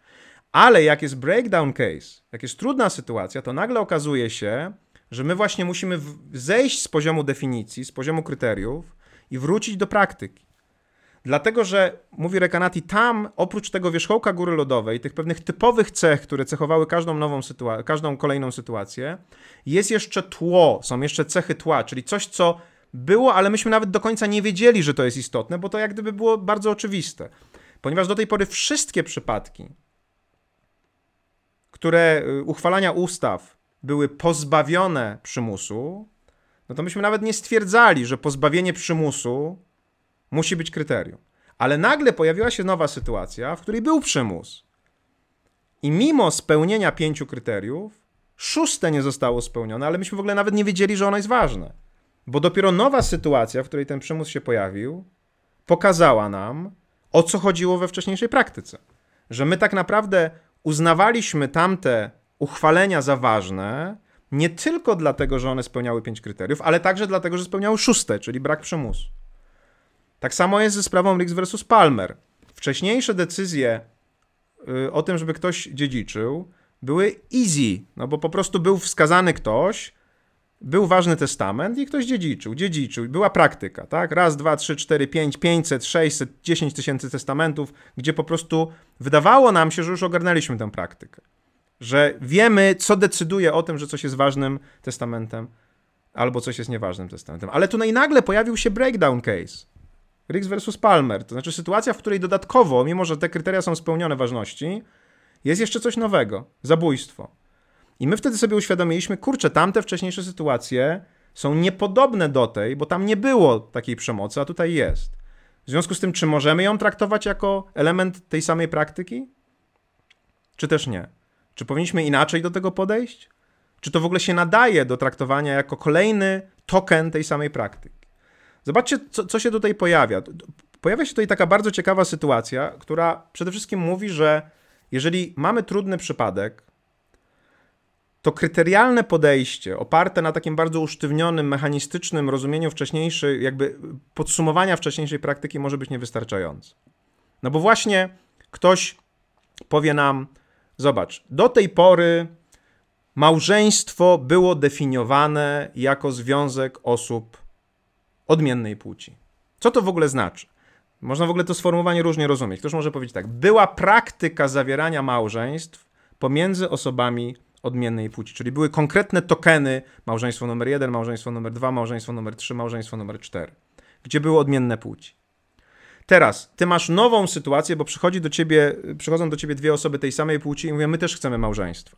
Ale jak jest breakdown case, jak jest trudna sytuacja, to nagle okazuje się, że my właśnie musimy zejść z poziomu definicji, z poziomu kryteriów i wrócić do praktyki. Dlatego, że, mówi Rekanati, tam oprócz tego wierzchołka góry lodowej, tych pewnych typowych cech, które cechowały każdą nową sytuację, każdą kolejną sytuację, jest jeszcze tło, są jeszcze cechy tła, czyli coś, co było, ale myśmy nawet do końca nie wiedzieli, że to jest istotne, bo to jak gdyby było bardzo oczywiste. Ponieważ do tej pory wszystkie przypadki, które y, uchwalania ustaw były pozbawione przymusu, no to myśmy nawet nie stwierdzali, że pozbawienie przymusu musi być kryterium. Ale nagle pojawiła się nowa sytuacja, w której był przymus. I mimo spełnienia pięciu kryteriów, szóste nie zostało spełnione, ale myśmy w ogóle nawet nie wiedzieli, że ono jest ważne. Bo dopiero nowa sytuacja, w której ten przymus się pojawił, pokazała nam, o co chodziło we wcześniejszej praktyce. Że my tak naprawdę uznawaliśmy tamte uchwalenia za ważne, nie tylko dlatego, że one spełniały pięć kryteriów, ale także dlatego, że spełniały szóste, czyli brak przymusu. Tak samo jest ze sprawą Riggs versus Palmer. Wcześniejsze decyzje y, o tym, żeby ktoś dziedziczył, były easy, no bo po prostu był wskazany ktoś, był ważny testament i ktoś dziedziczył, dziedziczył, była praktyka, tak? Raz, dwa, trzy, cztery, pięć, pięćset, sześćset, dziesięć tysięcy testamentów, gdzie po prostu wydawało nam się, że już ogarnęliśmy tę praktykę. Że wiemy, co decyduje o tym, że coś jest ważnym testamentem, albo coś jest nieważnym testamentem. Ale tutaj nagle pojawił się breakdown case. Riggs versus Palmer. To znaczy sytuacja, w której dodatkowo, mimo że te kryteria są spełnione ważności, jest jeszcze coś nowego. Zabójstwo. I my wtedy sobie uświadomiliśmy, kurczę, tamte wcześniejsze sytuacje są niepodobne do tej, bo tam nie było takiej przemocy, a tutaj jest. W związku z tym, czy możemy ją traktować jako element tej samej praktyki? Czy też nie? Czy powinniśmy inaczej do tego podejść? Czy to w ogóle się nadaje do traktowania jako kolejny token tej samej praktyki? Zobaczcie, co, co się tutaj pojawia. Pojawia się tutaj taka bardzo ciekawa sytuacja, która przede wszystkim mówi, że jeżeli mamy trudny przypadek, to kryterialne podejście oparte na takim bardzo usztywnionym, mechanistycznym rozumieniu wcześniejszej, jakby podsumowania wcześniejszej praktyki może być niewystarczające. No bo właśnie ktoś powie nam, zobacz, do tej pory małżeństwo było definiowane jako związek osób odmiennej płci. Co to w ogóle znaczy? Można w ogóle to sformułowanie różnie rozumieć. Ktoś może powiedzieć tak: była praktyka zawierania małżeństw pomiędzy osobami odmiennej płci, czyli były konkretne tokeny małżeństwo numer jeden, małżeństwo numer dwa, małżeństwo numer trzy, małżeństwo numer cztery, gdzie były odmienne płci. Teraz, ty masz nową sytuację, bo przychodzi do ciebie, przychodzą do ciebie dwie osoby tej samej płci i mówią, my też chcemy małżeństwa.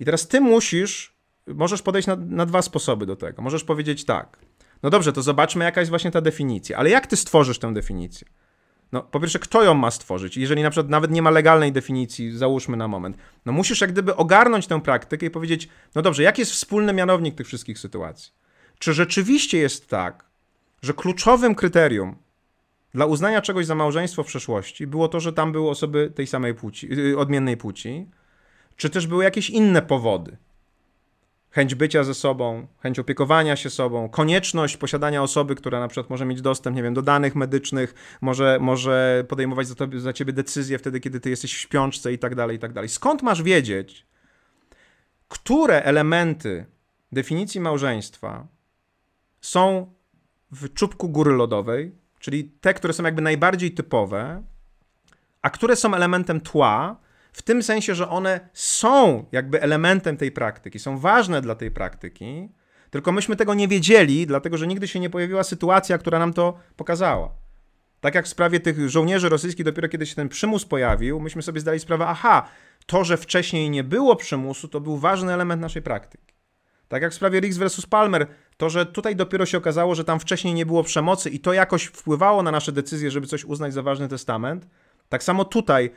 I teraz ty musisz, możesz podejść na, na dwa sposoby do tego. Możesz powiedzieć tak, no dobrze, to zobaczmy, jaka jest właśnie ta definicja. Ale jak ty stworzysz tę definicję? No, po pierwsze, kto ją ma stworzyć? Jeżeli na przykład nawet nie ma legalnej definicji, załóżmy na moment, no musisz jak gdyby ogarnąć tę praktykę i powiedzieć, no dobrze, jaki jest wspólny mianownik tych wszystkich sytuacji? Czy rzeczywiście jest tak, że kluczowym kryterium dla uznania czegoś za małżeństwo w przeszłości było to, że tam były osoby tej samej płci, y, odmiennej płci, czy też były jakieś inne powody? Chęć bycia ze sobą, chęć opiekowania się sobą, konieczność posiadania osoby, która na przykład może mieć dostęp, nie wiem, do danych medycznych, może, może podejmować za, tobie, za ciebie decyzje wtedy, kiedy ty jesteś w śpiączce i tak dalej, i tak dalej. Skąd masz wiedzieć, które elementy definicji małżeństwa są w czubku góry lodowej, czyli te, które są jakby najbardziej typowe, a które są elementem tła, w tym sensie, że one są jakby elementem tej praktyki, są ważne dla tej praktyki, tylko myśmy tego nie wiedzieli, dlatego że nigdy się nie pojawiła sytuacja, która nam to pokazała. Tak jak w sprawie tych żołnierzy rosyjskich, dopiero kiedy się ten przymus pojawił, myśmy sobie zdali sprawę, aha, to, że wcześniej nie było przymusu, to był ważny element naszej praktyki. Tak jak w sprawie Riggs versus Palmer, to, że tutaj dopiero się okazało, że tam wcześniej nie było przemocy i to jakoś wpływało na nasze decyzje, żeby coś uznać za ważny testament, tak samo tutaj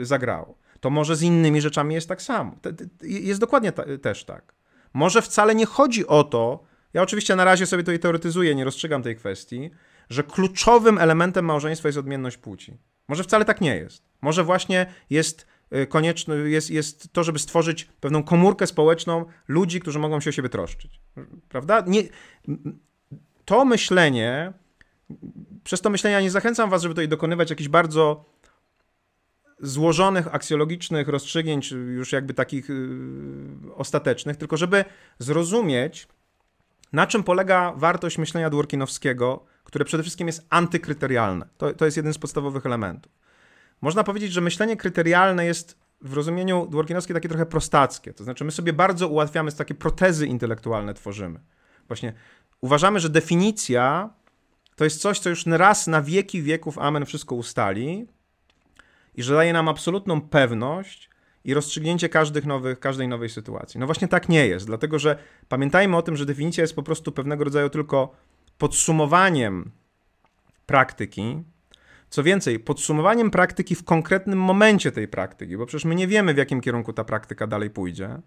zagrało. To może z innymi rzeczami jest tak samo. Jest dokładnie ta, też tak. Może wcale nie chodzi o to, ja oczywiście na razie sobie to teoretyzuję, nie rozstrzygam tej kwestii, że kluczowym elementem małżeństwa jest odmienność płci. Może wcale tak nie jest. Może właśnie jest y, konieczne, jest, jest to, żeby stworzyć pewną komórkę społeczną ludzi, którzy mogą się o siebie troszczyć. Prawda? Nie, to myślenie, przez to myślenie ja nie zachęcam was, żeby tutaj dokonywać jakichś bardzo złożonych, aksjologicznych rozstrzygnięć, już jakby takich yy, ostatecznych, tylko żeby zrozumieć, na czym polega wartość myślenia Dworkinowskiego, które przede wszystkim jest antykryterialne. To, to jest jeden z podstawowych elementów. Można powiedzieć, że myślenie kryterialne jest w rozumieniu Dworkinowskie takie trochę prostackie. To znaczy, my sobie bardzo ułatwiamy, takie protezy intelektualne tworzymy. Właśnie uważamy, że definicja to jest coś, co już raz na wieki wieków amen wszystko ustali i że daje nam absolutną pewność i rozstrzygnięcie każdych nowych, każdej nowej sytuacji. No właśnie tak nie jest, dlatego że pamiętajmy o tym, że definicja jest po prostu pewnego rodzaju tylko podsumowaniem praktyki, co więcej, podsumowaniem praktyki w konkretnym momencie tej praktyki, bo przecież my nie wiemy, w jakim kierunku ta praktyka dalej pójdzie.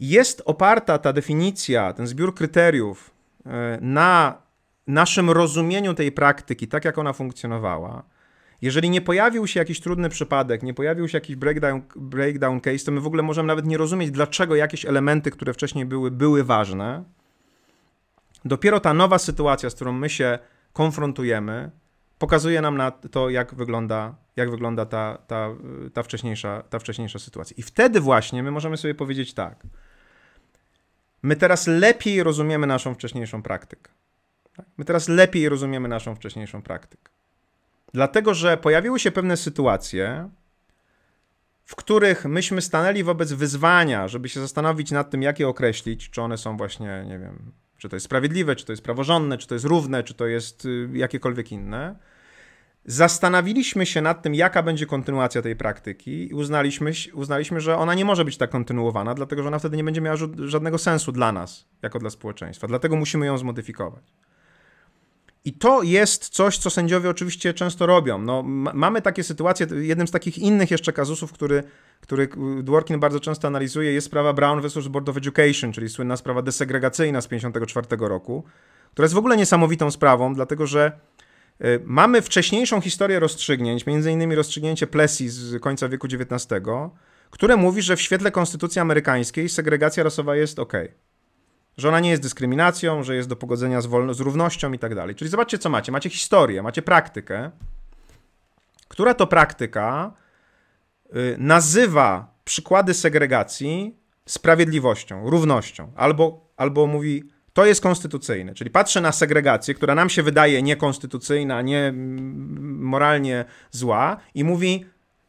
Jest oparta ta definicja, ten zbiór kryteriów e, na naszym rozumieniu tej praktyki, tak jak ona funkcjonowała. Jeżeli nie pojawił się jakiś trudny przypadek, nie pojawił się jakiś breakdown, breakdown case, to my w ogóle możemy nawet nie rozumieć, dlaczego jakieś elementy, które wcześniej były, były ważne. Dopiero ta nowa sytuacja, z którą my się konfrontujemy, pokazuje nam na to, jak wygląda, jak wygląda ta, ta, ta, wcześniejsza, ta wcześniejsza sytuacja. I wtedy właśnie my możemy sobie powiedzieć tak. My teraz lepiej rozumiemy naszą wcześniejszą praktykę. My teraz lepiej rozumiemy naszą wcześniejszą praktykę. Dlatego, że pojawiły się pewne sytuacje, w których myśmy stanęli wobec wyzwania, żeby się zastanowić nad tym, jak je określić, czy one są właśnie, nie wiem, czy to jest sprawiedliwe, czy to jest praworządne, czy to jest równe, czy to jest y, jakiekolwiek inne. Zastanowiliśmy się nad tym, jaka będzie kontynuacja tej praktyki i uznaliśmy, uznaliśmy, że ona nie może być tak kontynuowana, dlatego że ona wtedy nie będzie miała żadnego sensu dla nas, jako dla społeczeństwa. Dlatego musimy ją zmodyfikować. I to jest coś, co sędziowie oczywiście często robią. No, mamy takie sytuacje, jednym z takich innych jeszcze kazusów, który, który Dworkin bardzo często analizuje, jest sprawa Brown vs. Board of Education, czyli słynna sprawa desegregacyjna z 1954 roku, która jest w ogóle niesamowitą sprawą, dlatego że y, mamy wcześniejszą historię rozstrzygnięć, innymi rozstrzygnięcie Plessy z końca wieku XIX, które mówi, że w świetle konstytucji amerykańskiej segregacja rasowa jest ok że ona nie jest dyskryminacją, że jest do pogodzenia z, wolno, z równością i tak dalej. Czyli zobaczcie, co macie. Macie historię, macie praktykę, która to praktyka y, nazywa przykłady segregacji sprawiedliwością, równością, albo, albo mówi, to jest konstytucyjne. Czyli patrzę na segregację, która nam się wydaje niekonstytucyjna, nie moralnie zła i mówi,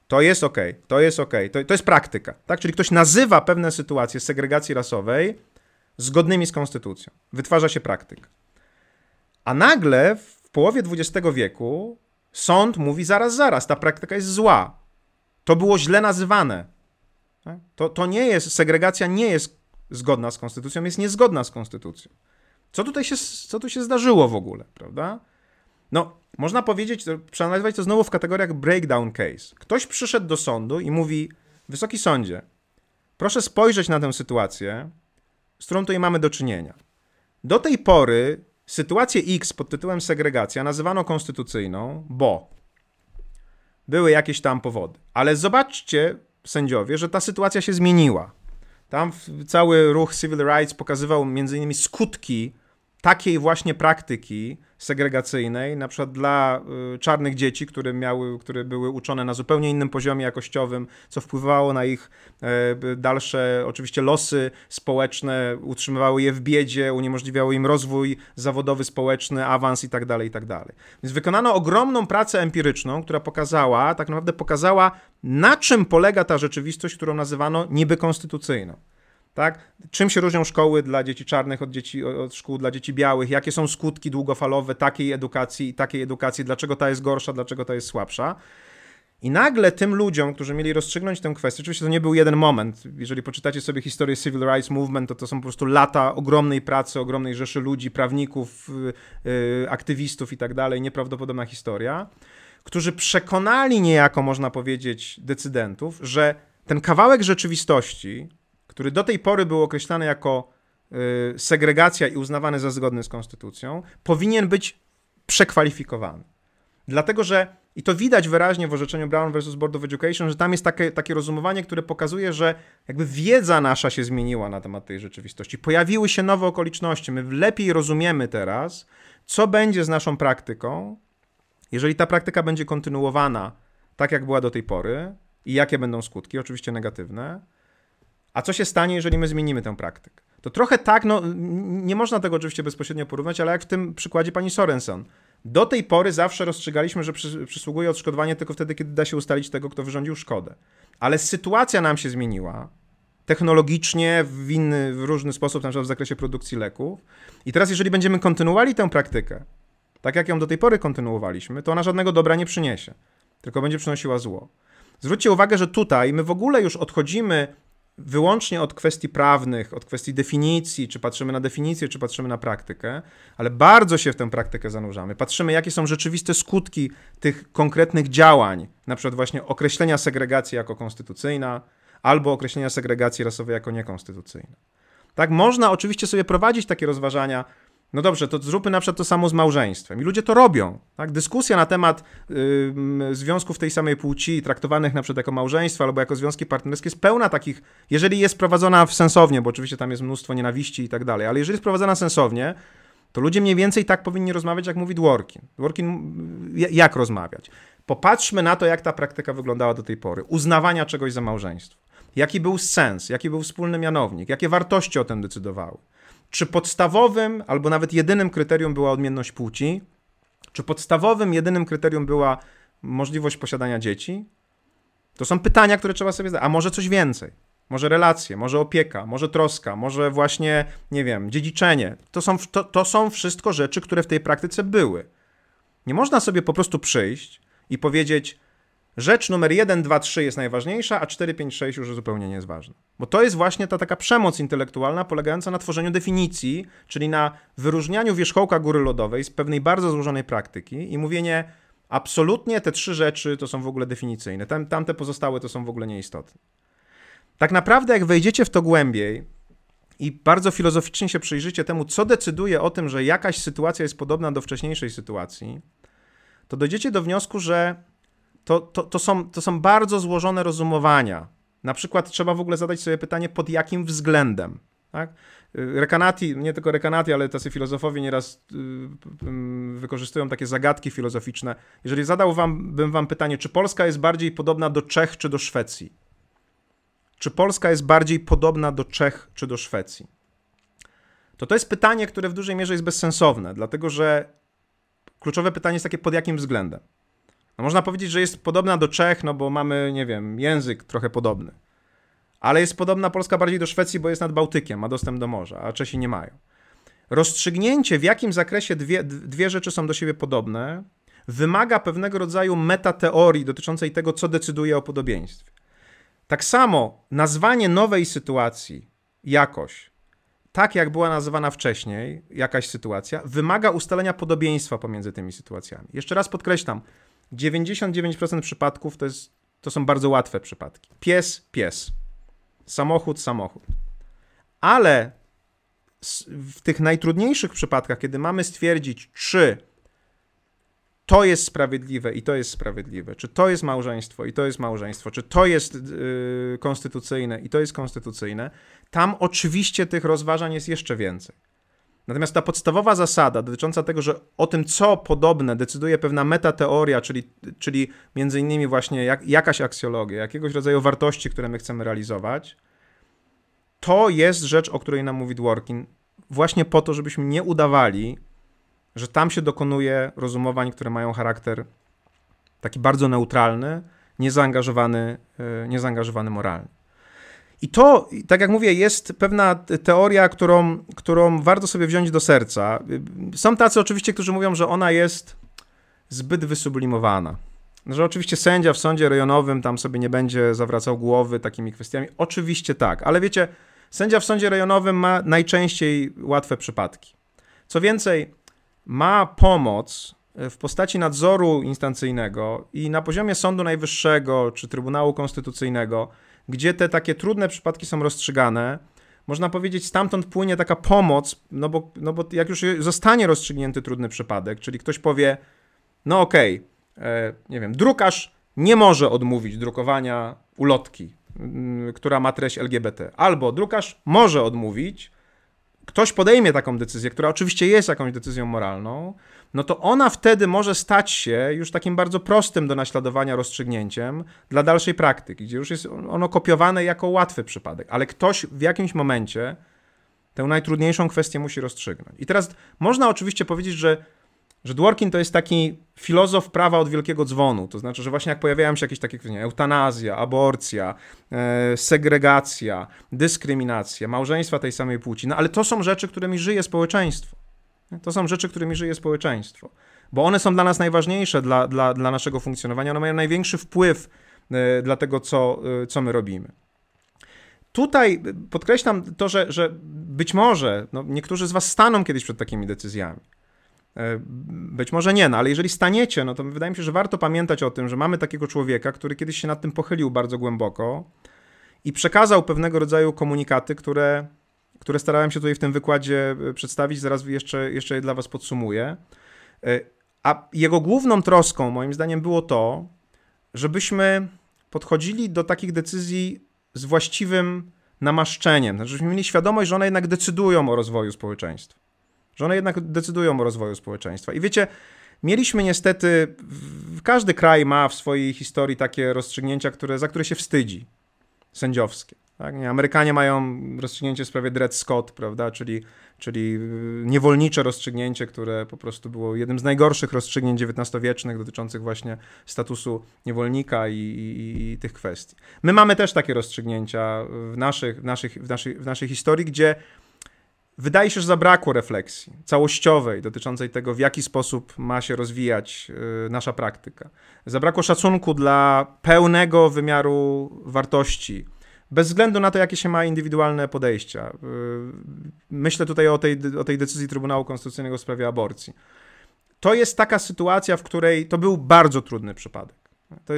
to jest ok, to jest ok, to, to jest praktyka. Tak? Czyli ktoś nazywa pewne sytuacje segregacji rasowej zgodnymi z konstytucją. Wytwarza się praktyk. A nagle w połowie XX wieku sąd mówi zaraz, zaraz, ta praktyka jest zła. To było źle nazywane. Tak? To, to nie jest, segregacja nie jest zgodna z konstytucją, jest niezgodna z konstytucją. Co tutaj się, co tu się zdarzyło w ogóle, prawda? No, można powiedzieć, przeanalizować to znowu w kategoriach breakdown case. Ktoś przyszedł do sądu i mówi, wysoki sądzie, proszę spojrzeć na tę sytuację z którą tutaj mamy do czynienia. Do tej pory sytuację X pod tytułem segregacja nazywano konstytucyjną, bo były jakieś tam powody. Ale zobaczcie, sędziowie, że ta sytuacja się zmieniła. Tam cały ruch civil rights pokazywał innymi skutki takiej właśnie praktyki segregacyjnej, na przykład dla y, czarnych dzieci, które, miały, które były uczone na zupełnie innym poziomie jakościowym, co wpływało na ich e, dalsze oczywiście losy społeczne, utrzymywało je w biedzie, uniemożliwiało im rozwój zawodowy, społeczny, awans itd., tak itd. Tak Więc wykonano ogromną pracę empiryczną, która pokazała, tak naprawdę pokazała, na czym polega ta rzeczywistość, którą nazywano niby konstytucyjną. Tak? Czym się różnią szkoły dla dzieci czarnych od, dzieci, od szkół dla dzieci białych? Jakie są skutki długofalowe takiej edukacji i takiej edukacji? Dlaczego ta jest gorsza, dlaczego ta jest słabsza? I nagle tym ludziom, którzy mieli rozstrzygnąć tę kwestię, oczywiście to nie był jeden moment. Jeżeli poczytacie sobie historię Civil Rights Movement, to to są po prostu lata ogromnej pracy, ogromnej rzeszy ludzi, prawników, yy, aktywistów i tak dalej, nieprawdopodobna historia którzy przekonali niejako, można powiedzieć, decydentów, że ten kawałek rzeczywistości, który do tej pory był określany jako y, segregacja i uznawany za zgodny z konstytucją, powinien być przekwalifikowany. Dlatego, że i to widać wyraźnie w orzeczeniu Brown vs. Board of Education, że tam jest takie, takie rozumowanie, które pokazuje, że jakby wiedza nasza się zmieniła na temat tej rzeczywistości. Pojawiły się nowe okoliczności. My lepiej rozumiemy teraz, co będzie z naszą praktyką, jeżeli ta praktyka będzie kontynuowana tak, jak była do tej pory i jakie będą skutki, oczywiście negatywne, a co się stanie, jeżeli my zmienimy tę praktykę. To trochę tak, no nie można tego oczywiście bezpośrednio porównać, ale jak w tym przykładzie pani Sorensen. Do tej pory zawsze rozstrzygaliśmy, że przysługuje odszkodowanie tylko wtedy, kiedy da się ustalić tego, kto wyrządził szkodę. Ale sytuacja nam się zmieniła technologicznie, w inny, w różny sposób, na przykład w zakresie produkcji leków. I teraz, jeżeli będziemy kontynuowali tę praktykę, tak jak ją do tej pory kontynuowaliśmy, to ona żadnego dobra nie przyniesie, tylko będzie przynosiła zło. Zwróćcie uwagę, że tutaj my w ogóle już odchodzimy wyłącznie od kwestii prawnych, od kwestii definicji, czy patrzymy na definicję, czy patrzymy na praktykę, ale bardzo się w tę praktykę zanurzamy. Patrzymy, jakie są rzeczywiste skutki tych konkretnych działań, na przykład właśnie określenia segregacji jako konstytucyjna, albo określenia segregacji rasowej jako niekonstytucyjna. Tak, można oczywiście sobie prowadzić takie rozważania, no dobrze, to zróbmy na przykład to samo z małżeństwem. I ludzie to robią. Tak? Dyskusja na temat y, związków tej samej płci, traktowanych na przykład jako małżeństwa albo jako związki partnerskie, jest pełna takich, jeżeli jest prowadzona sensownie, bo oczywiście tam jest mnóstwo nienawiści i tak dalej, ale jeżeli jest prowadzona sensownie, to ludzie mniej więcej tak powinni rozmawiać, jak mówi Dworkin. Dworkin, jak rozmawiać? Popatrzmy na to, jak ta praktyka wyglądała do tej pory. Uznawania czegoś za małżeństwo. Jaki był sens, jaki był wspólny mianownik, jakie wartości o tym decydowały. Czy podstawowym albo nawet jedynym kryterium była odmienność płci? Czy podstawowym, jedynym kryterium była możliwość posiadania dzieci? To są pytania, które trzeba sobie zadać. A może coś więcej? Może relacje, może opieka, może troska, może właśnie, nie wiem, dziedziczenie. To są, to, to są wszystko rzeczy, które w tej praktyce były. Nie można sobie po prostu przyjść i powiedzieć, Rzecz numer 1, 2, 3 jest najważniejsza, a 4, 5, 6 już zupełnie nie jest ważna. Bo to jest właśnie ta taka przemoc intelektualna polegająca na tworzeniu definicji, czyli na wyróżnianiu wierzchołka góry lodowej z pewnej bardzo złożonej praktyki i mówienie absolutnie te trzy rzeczy to są w ogóle definicyjne, Tam, tamte pozostałe to są w ogóle nieistotne. Tak naprawdę jak wejdziecie w to głębiej i bardzo filozoficznie się przyjrzycie temu, co decyduje o tym, że jakaś sytuacja jest podobna do wcześniejszej sytuacji, to dojdziecie do wniosku, że to, to, to, są, to są bardzo złożone rozumowania. Na przykład trzeba w ogóle zadać sobie pytanie, pod jakim względem. Tak? Rekanati, nie tylko Rekanati, ale tacy filozofowie nieraz yy, wykorzystują takie zagadki filozoficzne. Jeżeli zadał wam, bym wam pytanie, czy Polska jest bardziej podobna do Czech czy do Szwecji? Czy Polska jest bardziej podobna do Czech czy do Szwecji? To to jest pytanie, które w dużej mierze jest bezsensowne, dlatego że kluczowe pytanie jest takie, pod jakim względem? No można powiedzieć, że jest podobna do Czech, no bo mamy, nie wiem, język trochę podobny. Ale jest podobna Polska bardziej do Szwecji, bo jest nad Bałtykiem, ma dostęp do morza, a Czesi nie mają. Rozstrzygnięcie, w jakim zakresie dwie, dwie rzeczy są do siebie podobne, wymaga pewnego rodzaju metateorii dotyczącej tego, co decyduje o podobieństwie. Tak samo nazwanie nowej sytuacji jakoś, tak jak była nazywana wcześniej, jakaś sytuacja, wymaga ustalenia podobieństwa pomiędzy tymi sytuacjami. Jeszcze raz podkreślam, 99% przypadków to, jest, to są bardzo łatwe przypadki. Pies, pies. Samochód, samochód. Ale w tych najtrudniejszych przypadkach, kiedy mamy stwierdzić, czy to jest sprawiedliwe i to jest sprawiedliwe, czy to jest małżeństwo i to jest małżeństwo, czy to jest yy, konstytucyjne i to jest konstytucyjne, tam oczywiście tych rozważań jest jeszcze więcej. Natomiast ta podstawowa zasada dotycząca tego, że o tym, co podobne, decyduje pewna metateoria, czyli, czyli między innymi właśnie jak, jakaś aksjologia, jakiegoś rodzaju wartości, które my chcemy realizować, to jest rzecz, o której nam mówi Dworkin, właśnie po to, żebyśmy nie udawali, że tam się dokonuje rozumowań, które mają charakter taki bardzo neutralny, niezaangażowany, e, niezaangażowany moralnie. I to, tak jak mówię, jest pewna teoria, którą, którą warto sobie wziąć do serca. Są tacy oczywiście, którzy mówią, że ona jest zbyt wysublimowana. Że oczywiście sędzia w sądzie rejonowym tam sobie nie będzie zawracał głowy takimi kwestiami. Oczywiście tak, ale wiecie, sędzia w sądzie rejonowym ma najczęściej łatwe przypadki. Co więcej, ma pomoc w postaci nadzoru instancyjnego i na poziomie Sądu Najwyższego czy Trybunału Konstytucyjnego, gdzie te takie trudne przypadki są rozstrzygane, można powiedzieć, stamtąd płynie taka pomoc, no bo, no bo jak już zostanie rozstrzygnięty trudny przypadek, czyli ktoś powie, no okej, okay, e, nie wiem, drukarz nie może odmówić drukowania ulotki, mm, która ma treść LGBT, albo drukarz może odmówić, ktoś podejmie taką decyzję, która oczywiście jest jakąś decyzją moralną, no to ona wtedy może stać się już takim bardzo prostym do naśladowania rozstrzygnięciem dla dalszej praktyki, gdzie już jest ono kopiowane jako łatwy przypadek, ale ktoś w jakimś momencie tę najtrudniejszą kwestię musi rozstrzygnąć. I teraz można oczywiście powiedzieć, że że Dworkin to jest taki filozof prawa od wielkiego dzwonu, to znaczy, że właśnie jak pojawiają się jakieś takie kwestie, eutanazja, aborcja, e, segregacja, dyskryminacja, małżeństwa tej samej płci, no ale to są rzeczy, którymi żyje społeczeństwo. To są rzeczy, którymi żyje społeczeństwo, bo one są dla nas najważniejsze dla, dla, dla naszego funkcjonowania, one mają największy wpływ e, dla tego, co, e, co my robimy. Tutaj podkreślam to, że, że być może no, niektórzy z Was staną kiedyś przed takimi decyzjami. E, być może nie, no ale jeżeli staniecie, no to wydaje mi się, że warto pamiętać o tym, że mamy takiego człowieka, który kiedyś się nad tym pochylił bardzo głęboko i przekazał pewnego rodzaju komunikaty, które, które starałem się tutaj w tym wykładzie e, przedstawić. Zaraz jeszcze, jeszcze je dla Was podsumuję. E, a jego główną troską, moim zdaniem, było to, żebyśmy podchodzili do takich decyzji z właściwym namaszczeniem. Znaczy, żebyśmy mieli świadomość, że one jednak decydują o rozwoju społeczeństwa że one jednak decydują o rozwoju społeczeństwa. I wiecie, mieliśmy niestety, każdy kraj ma w swojej historii takie rozstrzygnięcia, które, za które się wstydzi, sędziowskie. Tak? Amerykanie mają rozstrzygnięcie w sprawie Dred Scott, prawda, czyli, czyli niewolnicze rozstrzygnięcie, które po prostu było jednym z najgorszych rozstrzygnięć XIX-wiecznych dotyczących właśnie statusu niewolnika i, i, i, tych kwestii. My mamy też takie rozstrzygnięcia w, naszych, w, naszych, w, naszej, w naszej historii, gdzie Wydaje się, że zabrakło refleksji całościowej dotyczącej tego, w jaki sposób ma się rozwijać y, nasza praktyka. Zabrakło szacunku dla pełnego wymiaru wartości, bez względu na to, jakie się ma indywidualne podejścia. Y, myślę tutaj o tej, o tej decyzji Trybunału Konstytucyjnego w sprawie aborcji. To jest taka sytuacja, w której to był bardzo trudny przypadek. To,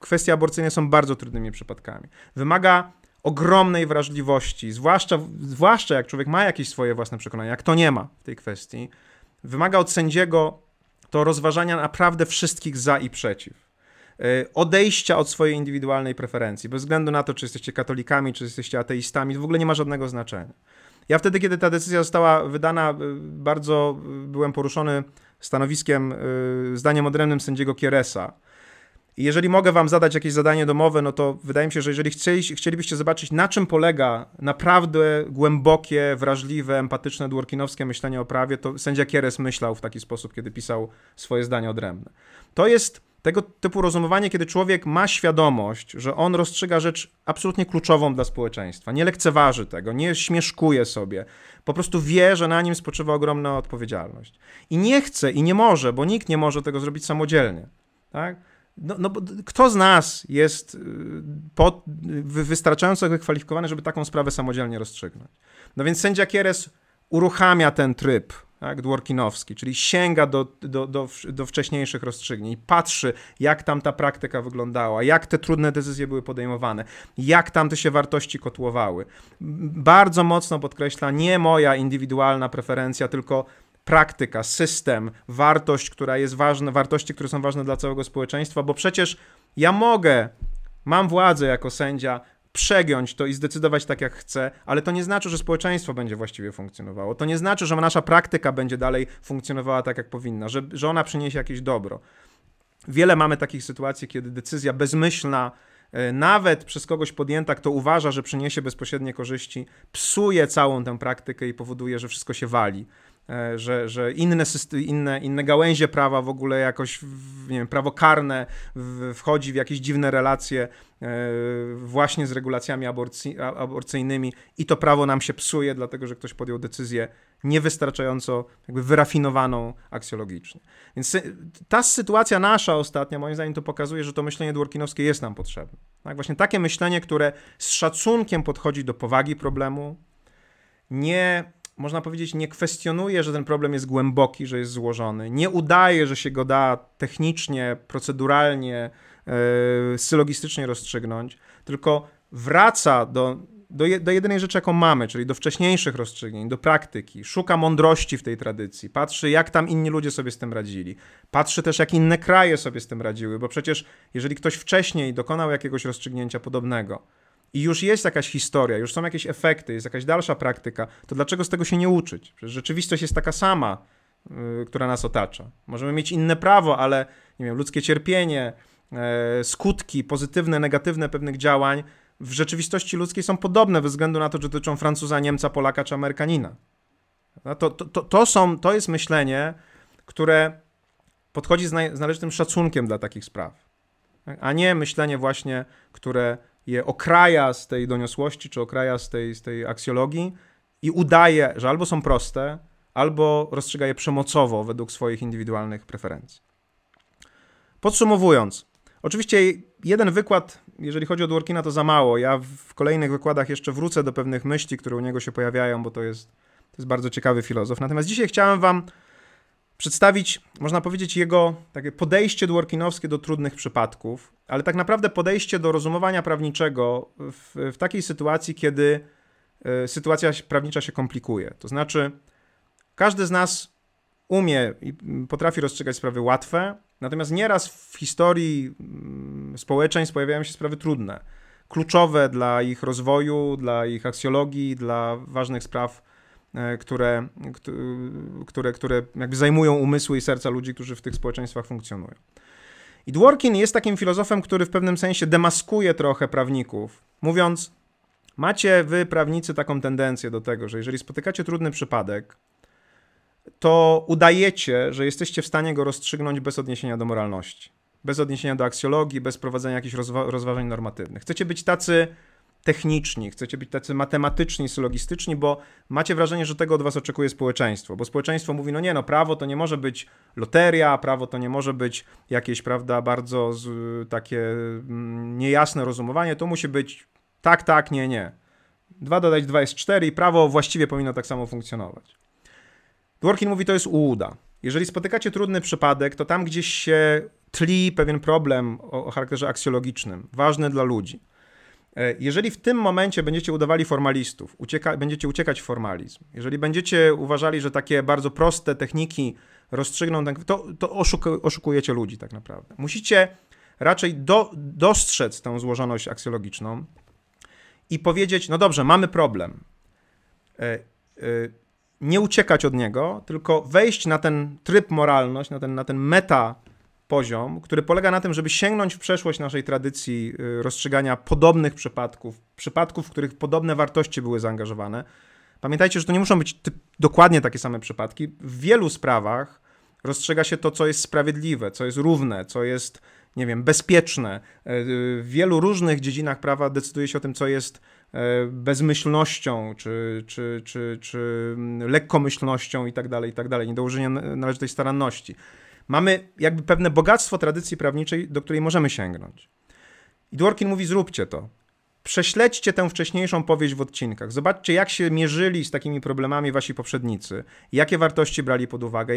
kwestie aborcyjne są bardzo trudnymi przypadkami. Wymaga ogromnej wrażliwości, zwłaszcza, zwłaszcza jak człowiek ma jakieś swoje własne przekonania, jak to nie ma w tej kwestii, wymaga od sędziego to rozważania naprawdę wszystkich za i przeciw. E, odejścia od swojej indywidualnej preferencji, bez względu na to, czy jesteście katolikami, czy jesteście ateistami, w ogóle nie ma żadnego znaczenia. Ja wtedy, kiedy ta decyzja została wydana, e, bardzo byłem poruszony stanowiskiem, e, zdaniem odrębnym sędziego Kieresa, i jeżeli mogę wam zadać jakieś zadanie domowe, no to wydaje mi się, że jeżeli chcieli, chcielibyście zobaczyć, na czym polega naprawdę głębokie, wrażliwe, empatyczne, dworkinowskie myślenie o prawie, to sędzia Kieres myślał w taki sposób, kiedy pisał swoje zdanie odrębne. To jest tego typu rozumowanie, kiedy człowiek ma świadomość, że on rozstrzyga rzecz absolutnie kluczową dla społeczeństwa, nie lekceważy tego, nie śmieszkuje sobie, po prostu wie, że na nim spoczywa ogromna odpowiedzialność. I nie chce i nie może, bo nikt nie może tego zrobić samodzielnie. Tak? No, no kto z nas jest y, pod, wystarczająco wykwalifikowany, żeby taką sprawę samodzielnie rozstrzygnąć? No więc sędzia Kieres uruchamia ten tryb tak, dworkinowski, czyli sięga do, do, do, do wcześniejszych rozstrzygnięć, patrzy, jak tam ta praktyka wyglądała, jak te trudne decyzje były podejmowane, jak tam te się wartości kotłowały. Bardzo mocno podkreśla nie moja indywidualna preferencja, tylko praktyka, system, wartość, która jest ważna, wartości, które są ważne dla całego społeczeństwa, bo przecież ja mogę, mam władzę jako sędzia, przegiąć to i zdecydować tak, jak chcę, ale to nie znaczy, że społeczeństwo będzie właściwie funkcjonowało. To nie znaczy, że nasza praktyka będzie dalej funkcjonowała tak, jak powinna, że, że ona przyniesie jakieś dobro. Wiele mamy takich sytuacji, kiedy decyzja bezmyślna, e, nawet przez kogoś podjęta, kto uważa, że przyniesie bezpośrednie korzyści, psuje całą tę praktykę i powoduje, że wszystko się wali. E, że, że inne, inne, inne gałęzie prawa w ogóle jakoś, nie wiem, prawo karne wchodzi w jakieś dziwne relacje e, właśnie z regulacjami aborcji, aborcyjnymi i to prawo nam się psuje, dlatego że ktoś podjął decyzję niewystarczająco jakby wyrafinowaną aksjologicznie. Więc ta sytuacja nasza ostatnia, moim zdaniem, to pokazuje, że to myślenie dworkinowskie jest nam potrzebne. Tak? Właśnie takie myślenie, które z szacunkiem podchodzi do powagi problemu, nie można powiedzieć, nie kwestionuje, że ten problem jest głęboki, że jest złożony, nie udaje, że się go da technicznie, proceduralnie, yy, syllogistycznie rozstrzygnąć, tylko wraca do, do, do jedynej rzeczy, jaką mamy, czyli do wcześniejszych rozstrzygnięć, do praktyki, szuka mądrości w tej tradycji, patrzy, jak tam inni ludzie sobie z tym radzili, patrzy też, jak inne kraje sobie z tym radziły, bo przecież jeżeli ktoś wcześniej dokonał jakiegoś rozstrzygnięcia podobnego, i już jest jakaś historia, już są jakieś efekty, jest jakaś dalsza praktyka, to dlaczego z tego się nie uczyć? Przecież rzeczywistość jest taka sama, yy, która nas otacza. Możemy mieć inne prawo, ale nie wiem, ludzkie cierpienie, yy, skutki pozytywne, negatywne pewnych działań w rzeczywistości ludzkiej są podobne bez względu na to, czy dotyczą Francuza, Niemca, Polaka czy Amerykanina. No to, to, to, są, to jest myślenie, które podchodzi z, z należytym szacunkiem dla takich spraw, a nie myślenie właśnie, które je okraja z tej doniosłości, czy okraja z tej, z tej aksjologii i udaje, że albo są proste, albo rozstrzyga je przemocowo według swoich indywidualnych preferencji. Podsumowując, oczywiście jeden wykład, jeżeli chodzi o Dworkina, to za mało. Ja w kolejnych wykładach jeszcze wrócę do pewnych myśli, które u niego się pojawiają, bo to jest, to jest bardzo ciekawy filozof. Natomiast dzisiaj chciałem wam przedstawić, można powiedzieć, jego takie podejście dworkinowskie do trudnych przypadków, ale tak naprawdę podejście do rozumowania prawniczego w, w takiej sytuacji, kiedy y, sytuacja prawnicza się komplikuje. To znaczy, każdy z nas umie i potrafi rozstrzygać sprawy łatwe, natomiast nieraz w historii mm, społeczeństw pojawiają się sprawy trudne, kluczowe dla ich rozwoju, dla ich aksjologii, dla ważnych spraw E, które, które, które jakby zajmują umysły i serca ludzi, którzy w tych społeczeństwach funkcjonują. I Dworkin jest takim filozofem, który w pewnym sensie demaskuje trochę prawników, mówiąc, macie wy, prawnicy, taką tendencję do tego, że jeżeli spotykacie trudny przypadek, to udajecie, że jesteście w stanie go rozstrzygnąć bez odniesienia do moralności, bez odniesienia do aksjologii, bez prowadzenia jakichś rozwa rozważań normatywnych. Chcecie być tacy techniczni, chcecie być tacy matematyczni, sylogistyczni, bo macie wrażenie, że tego od was oczekuje społeczeństwo, bo społeczeństwo mówi, no nie, no prawo to nie może być loteria, prawo to nie może być jakieś, prawda, bardzo z, takie mm, niejasne rozumowanie, to musi być tak, tak, nie, nie. 2 dodać 2 jest 4 i prawo właściwie powinno tak samo funkcjonować. Dworkin mówi, to jest ułuda. Jeżeli spotykacie trudny przypadek, to tam gdzieś się tli pewien problem o, o charakterze aksjologicznym, ważny dla ludzi. E, jeżeli w tym momencie będziecie udawali formalistów, ucieka, będziecie uciekać w formalizm, jeżeli będziecie uważali, że takie bardzo proste techniki rozstrzygną, to, to oszukujecie ludzi tak naprawdę. Musicie raczej do, dostrzec tę złożoność aksjologiczną i powiedzieć, no dobrze, mamy problem. E, e, nie uciekać od niego, tylko wejść na ten tryb moralność, na ten, na ten meta poziom, który polega na tym, żeby sięgnąć w przeszłość naszej tradycji y, rozstrzygania podobnych przypadków, przypadków, w których podobne wartości były zaangażowane. Pamiętajcie, że to nie muszą być dokładnie takie same przypadki. W wielu sprawach rozstrzyga się to, co jest sprawiedliwe, co jest równe, co jest, nie wiem, bezpieczne. Y, w wielu różnych dziedzinach prawa decyduje się o tym, co jest y, bezmyślnością, czy, czy, czy, czy mm, lekkomyślnością i tak dalej, i tak dalej, niedołożeniem należytej staranności. Mamy jakby pewne bogactwo tradycji prawniczej, do której możemy sięgnąć. I Dworkin mówi: zróbcie to. Prześledźcie tę wcześniejszą powieść w odcinkach. Zobaczcie, jak się mierzyli z takimi problemami wasi poprzednicy, jakie wartości brali pod uwagę,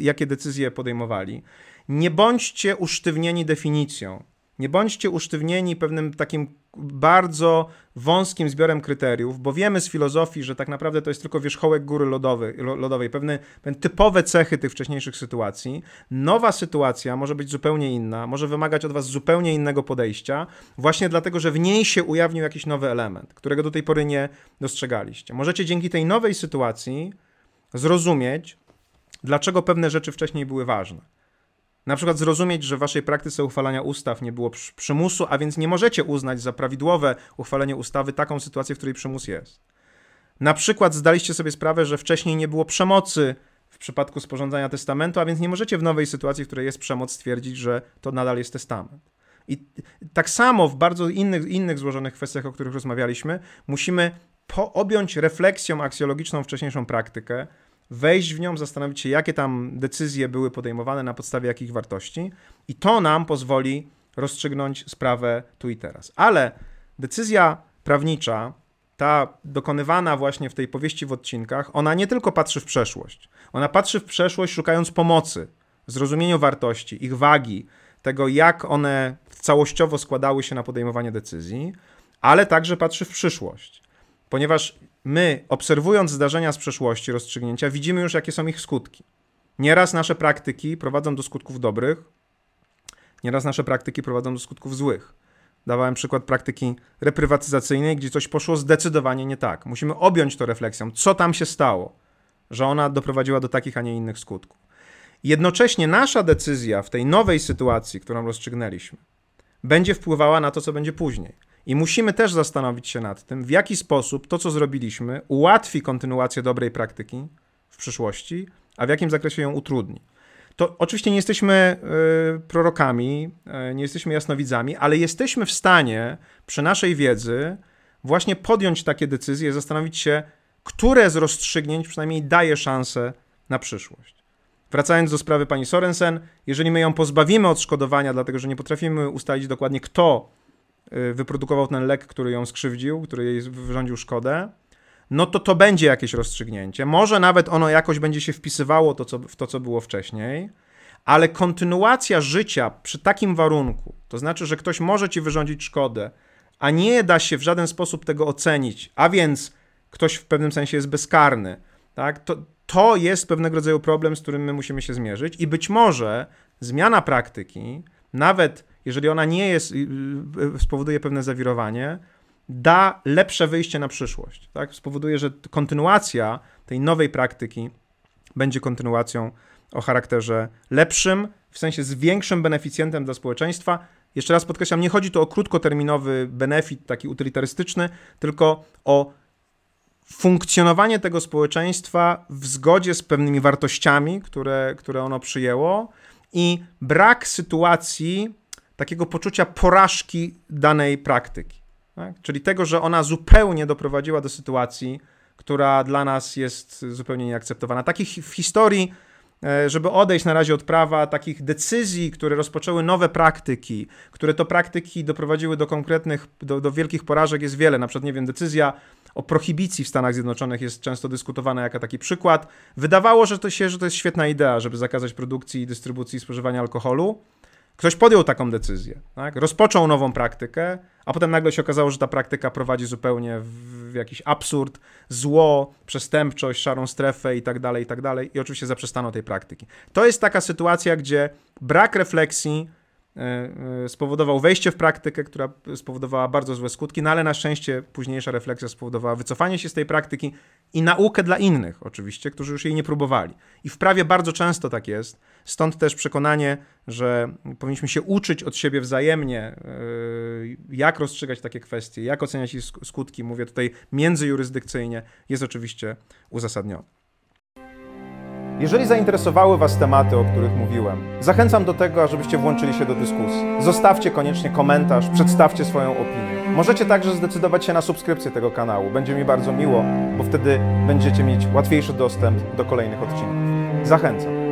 jakie decyzje podejmowali. Nie bądźcie usztywnieni definicją. Nie bądźcie usztywnieni pewnym takim bardzo wąskim zbiorem kryteriów, bo wiemy z filozofii, że tak naprawdę to jest tylko wierzchołek góry lodowej, lodowej pewne, pewne typowe cechy tych wcześniejszych sytuacji. Nowa sytuacja może być zupełnie inna, może wymagać od was zupełnie innego podejścia, właśnie dlatego, że w niej się ujawnił jakiś nowy element, którego do tej pory nie dostrzegaliście. Możecie dzięki tej nowej sytuacji zrozumieć, dlaczego pewne rzeczy wcześniej były ważne. Na przykład zrozumieć, że w waszej praktyce uchwalania ustaw nie było przymusu, a więc nie możecie uznać za prawidłowe uchwalenie ustawy taką sytuację, w której przymus jest. Na przykład zdaliście sobie sprawę, że wcześniej nie było przemocy w przypadku sporządzania testamentu, a więc nie możecie w nowej sytuacji, w której jest przemoc, stwierdzić, że to nadal jest testament. I tak samo w bardzo innych, innych złożonych kwestiach, o których rozmawialiśmy, musimy po, objąć refleksją aksjologiczną wcześniejszą praktykę, wejść w nią, zastanowić się, jakie tam decyzje były podejmowane na podstawie jakich wartości, i to nam pozwoli rozstrzygnąć sprawę tu i teraz. Ale decyzja prawnicza ta dokonywana właśnie w tej powieści w odcinkach, ona nie tylko patrzy w przeszłość. Ona patrzy w przeszłość szukając pomocy, zrozumieniu wartości, ich wagi, tego jak one całościowo składały się na podejmowanie decyzji, ale także patrzy w przyszłość. Ponieważ my, obserwując zdarzenia z przeszłości, rozstrzygnięcia, widzimy już, jakie są ich skutki. Nieraz nasze praktyki prowadzą do skutków dobrych, nieraz nasze praktyki prowadzą do skutków złych. Dawałem przykład praktyki reprywatyzacyjnej, gdzie coś poszło zdecydowanie nie tak. Musimy objąć to refleksją, co tam się stało, że ona doprowadziła do takich, a nie innych skutków. Jednocześnie nasza decyzja w tej nowej sytuacji, którą rozstrzygnęliśmy, będzie wpływała na to, co będzie później. I musimy też zastanowić się nad tym, w jaki sposób to, co zrobiliśmy, ułatwi kontynuację dobrej praktyki w przyszłości, a w jakim zakresie ją utrudni. To oczywiście nie jesteśmy y, prorokami, y, nie jesteśmy jasnowidzami, ale jesteśmy w stanie przy naszej wiedzy właśnie podjąć takie decyzje, zastanowić się, które z rozstrzygnięć przynajmniej daje szansę na przyszłość. Wracając do sprawy pani Sorensen, jeżeli my ją pozbawimy odszkodowania, dlatego że nie potrafimy ustalić dokładnie, kto wyprodukował ten lek, który ją skrzywdził, który jej wyrządził szkodę, no to to będzie jakieś rozstrzygnięcie. Może nawet ono jakoś będzie się wpisywało to, co, w to, co było wcześniej, ale kontynuacja życia przy takim warunku, to znaczy, że ktoś może ci wyrządzić szkodę, a nie da się w żaden sposób tego ocenić, a więc ktoś w pewnym sensie jest bezkarny, tak? to, to jest pewnego rodzaju problem, z którym my musimy się zmierzyć i być może zmiana praktyki, nawet jeżeli ona nie jest, y, y, spowoduje pewne zawirowanie, da lepsze wyjście na przyszłość. Tak? Spowoduje, że kontynuacja tej nowej praktyki będzie kontynuacją o charakterze lepszym, w sensie z większym beneficjentem dla społeczeństwa. Jeszcze raz podkreślam, nie chodzi tu o krótkoterminowy benefit, taki utylitarystyczny, tylko o funkcjonowanie tego społeczeństwa w zgodzie z pewnymi wartościami, które, które ono przyjęło, i brak sytuacji takiego poczucia porażki danej praktyki. Tak? Czyli tego, że ona zupełnie doprowadziła do sytuacji, która dla nas jest zupełnie nieakceptowana. Takich w historii, e, żeby odejść na razie od prawa, takich decyzji, które rozpoczęły nowe praktyki, które to praktyki doprowadziły do konkretnych, do, do wielkich porażek, jest wiele. Na przykład, nie wiem, decyzja o prohibicji w Stanach Zjednoczonych jest często dyskutowana jako taki przykład. Wydawało że to się, że to jest świetna idea, żeby zakazać produkcji, dystrybucji i spożywania alkoholu. Ktoś podjął taką decyzję, tak? rozpoczął nową praktykę, a potem nagle się okazało, że ta praktyka prowadzi zupełnie w, jakiś absurd, zło, przestępczość, szarą strefę i tak dalej, i tak dalej. I oczywiście zaprzestano tej praktyki. To jest taka sytuacja, gdzie brak refleksji spowodował wejście w praktykę, która spowodowała bardzo złe skutki, no ale na szczęście późniejsza refleksja spowodowała wycofanie się z tej praktyki i naukę dla innych, oczywiście, którzy już jej nie próbowali. I w prawie bardzo często tak jest. Stąd też przekonanie, że powinniśmy się uczyć od siebie wzajemnie, e, jak rozstrzygać takie kwestie, jak oceniać ich skutki, mówię tutaj międzyjurysdykcyjnie, jest oczywiście uzasadnione. Jeżeli zainteresowały Was tematy, o których mówiłem, zachęcam do tego, żebyście włączyli się do dyskusji. Zostawcie koniecznie komentarz, przedstawcie swoją opinię. Możecie także zdecydować się na subskrypcję tego kanału. Będzie mi bardzo miło, bo wtedy będziecie mieć łatwiejszy dostęp do kolejnych odcinków. Zachęcam.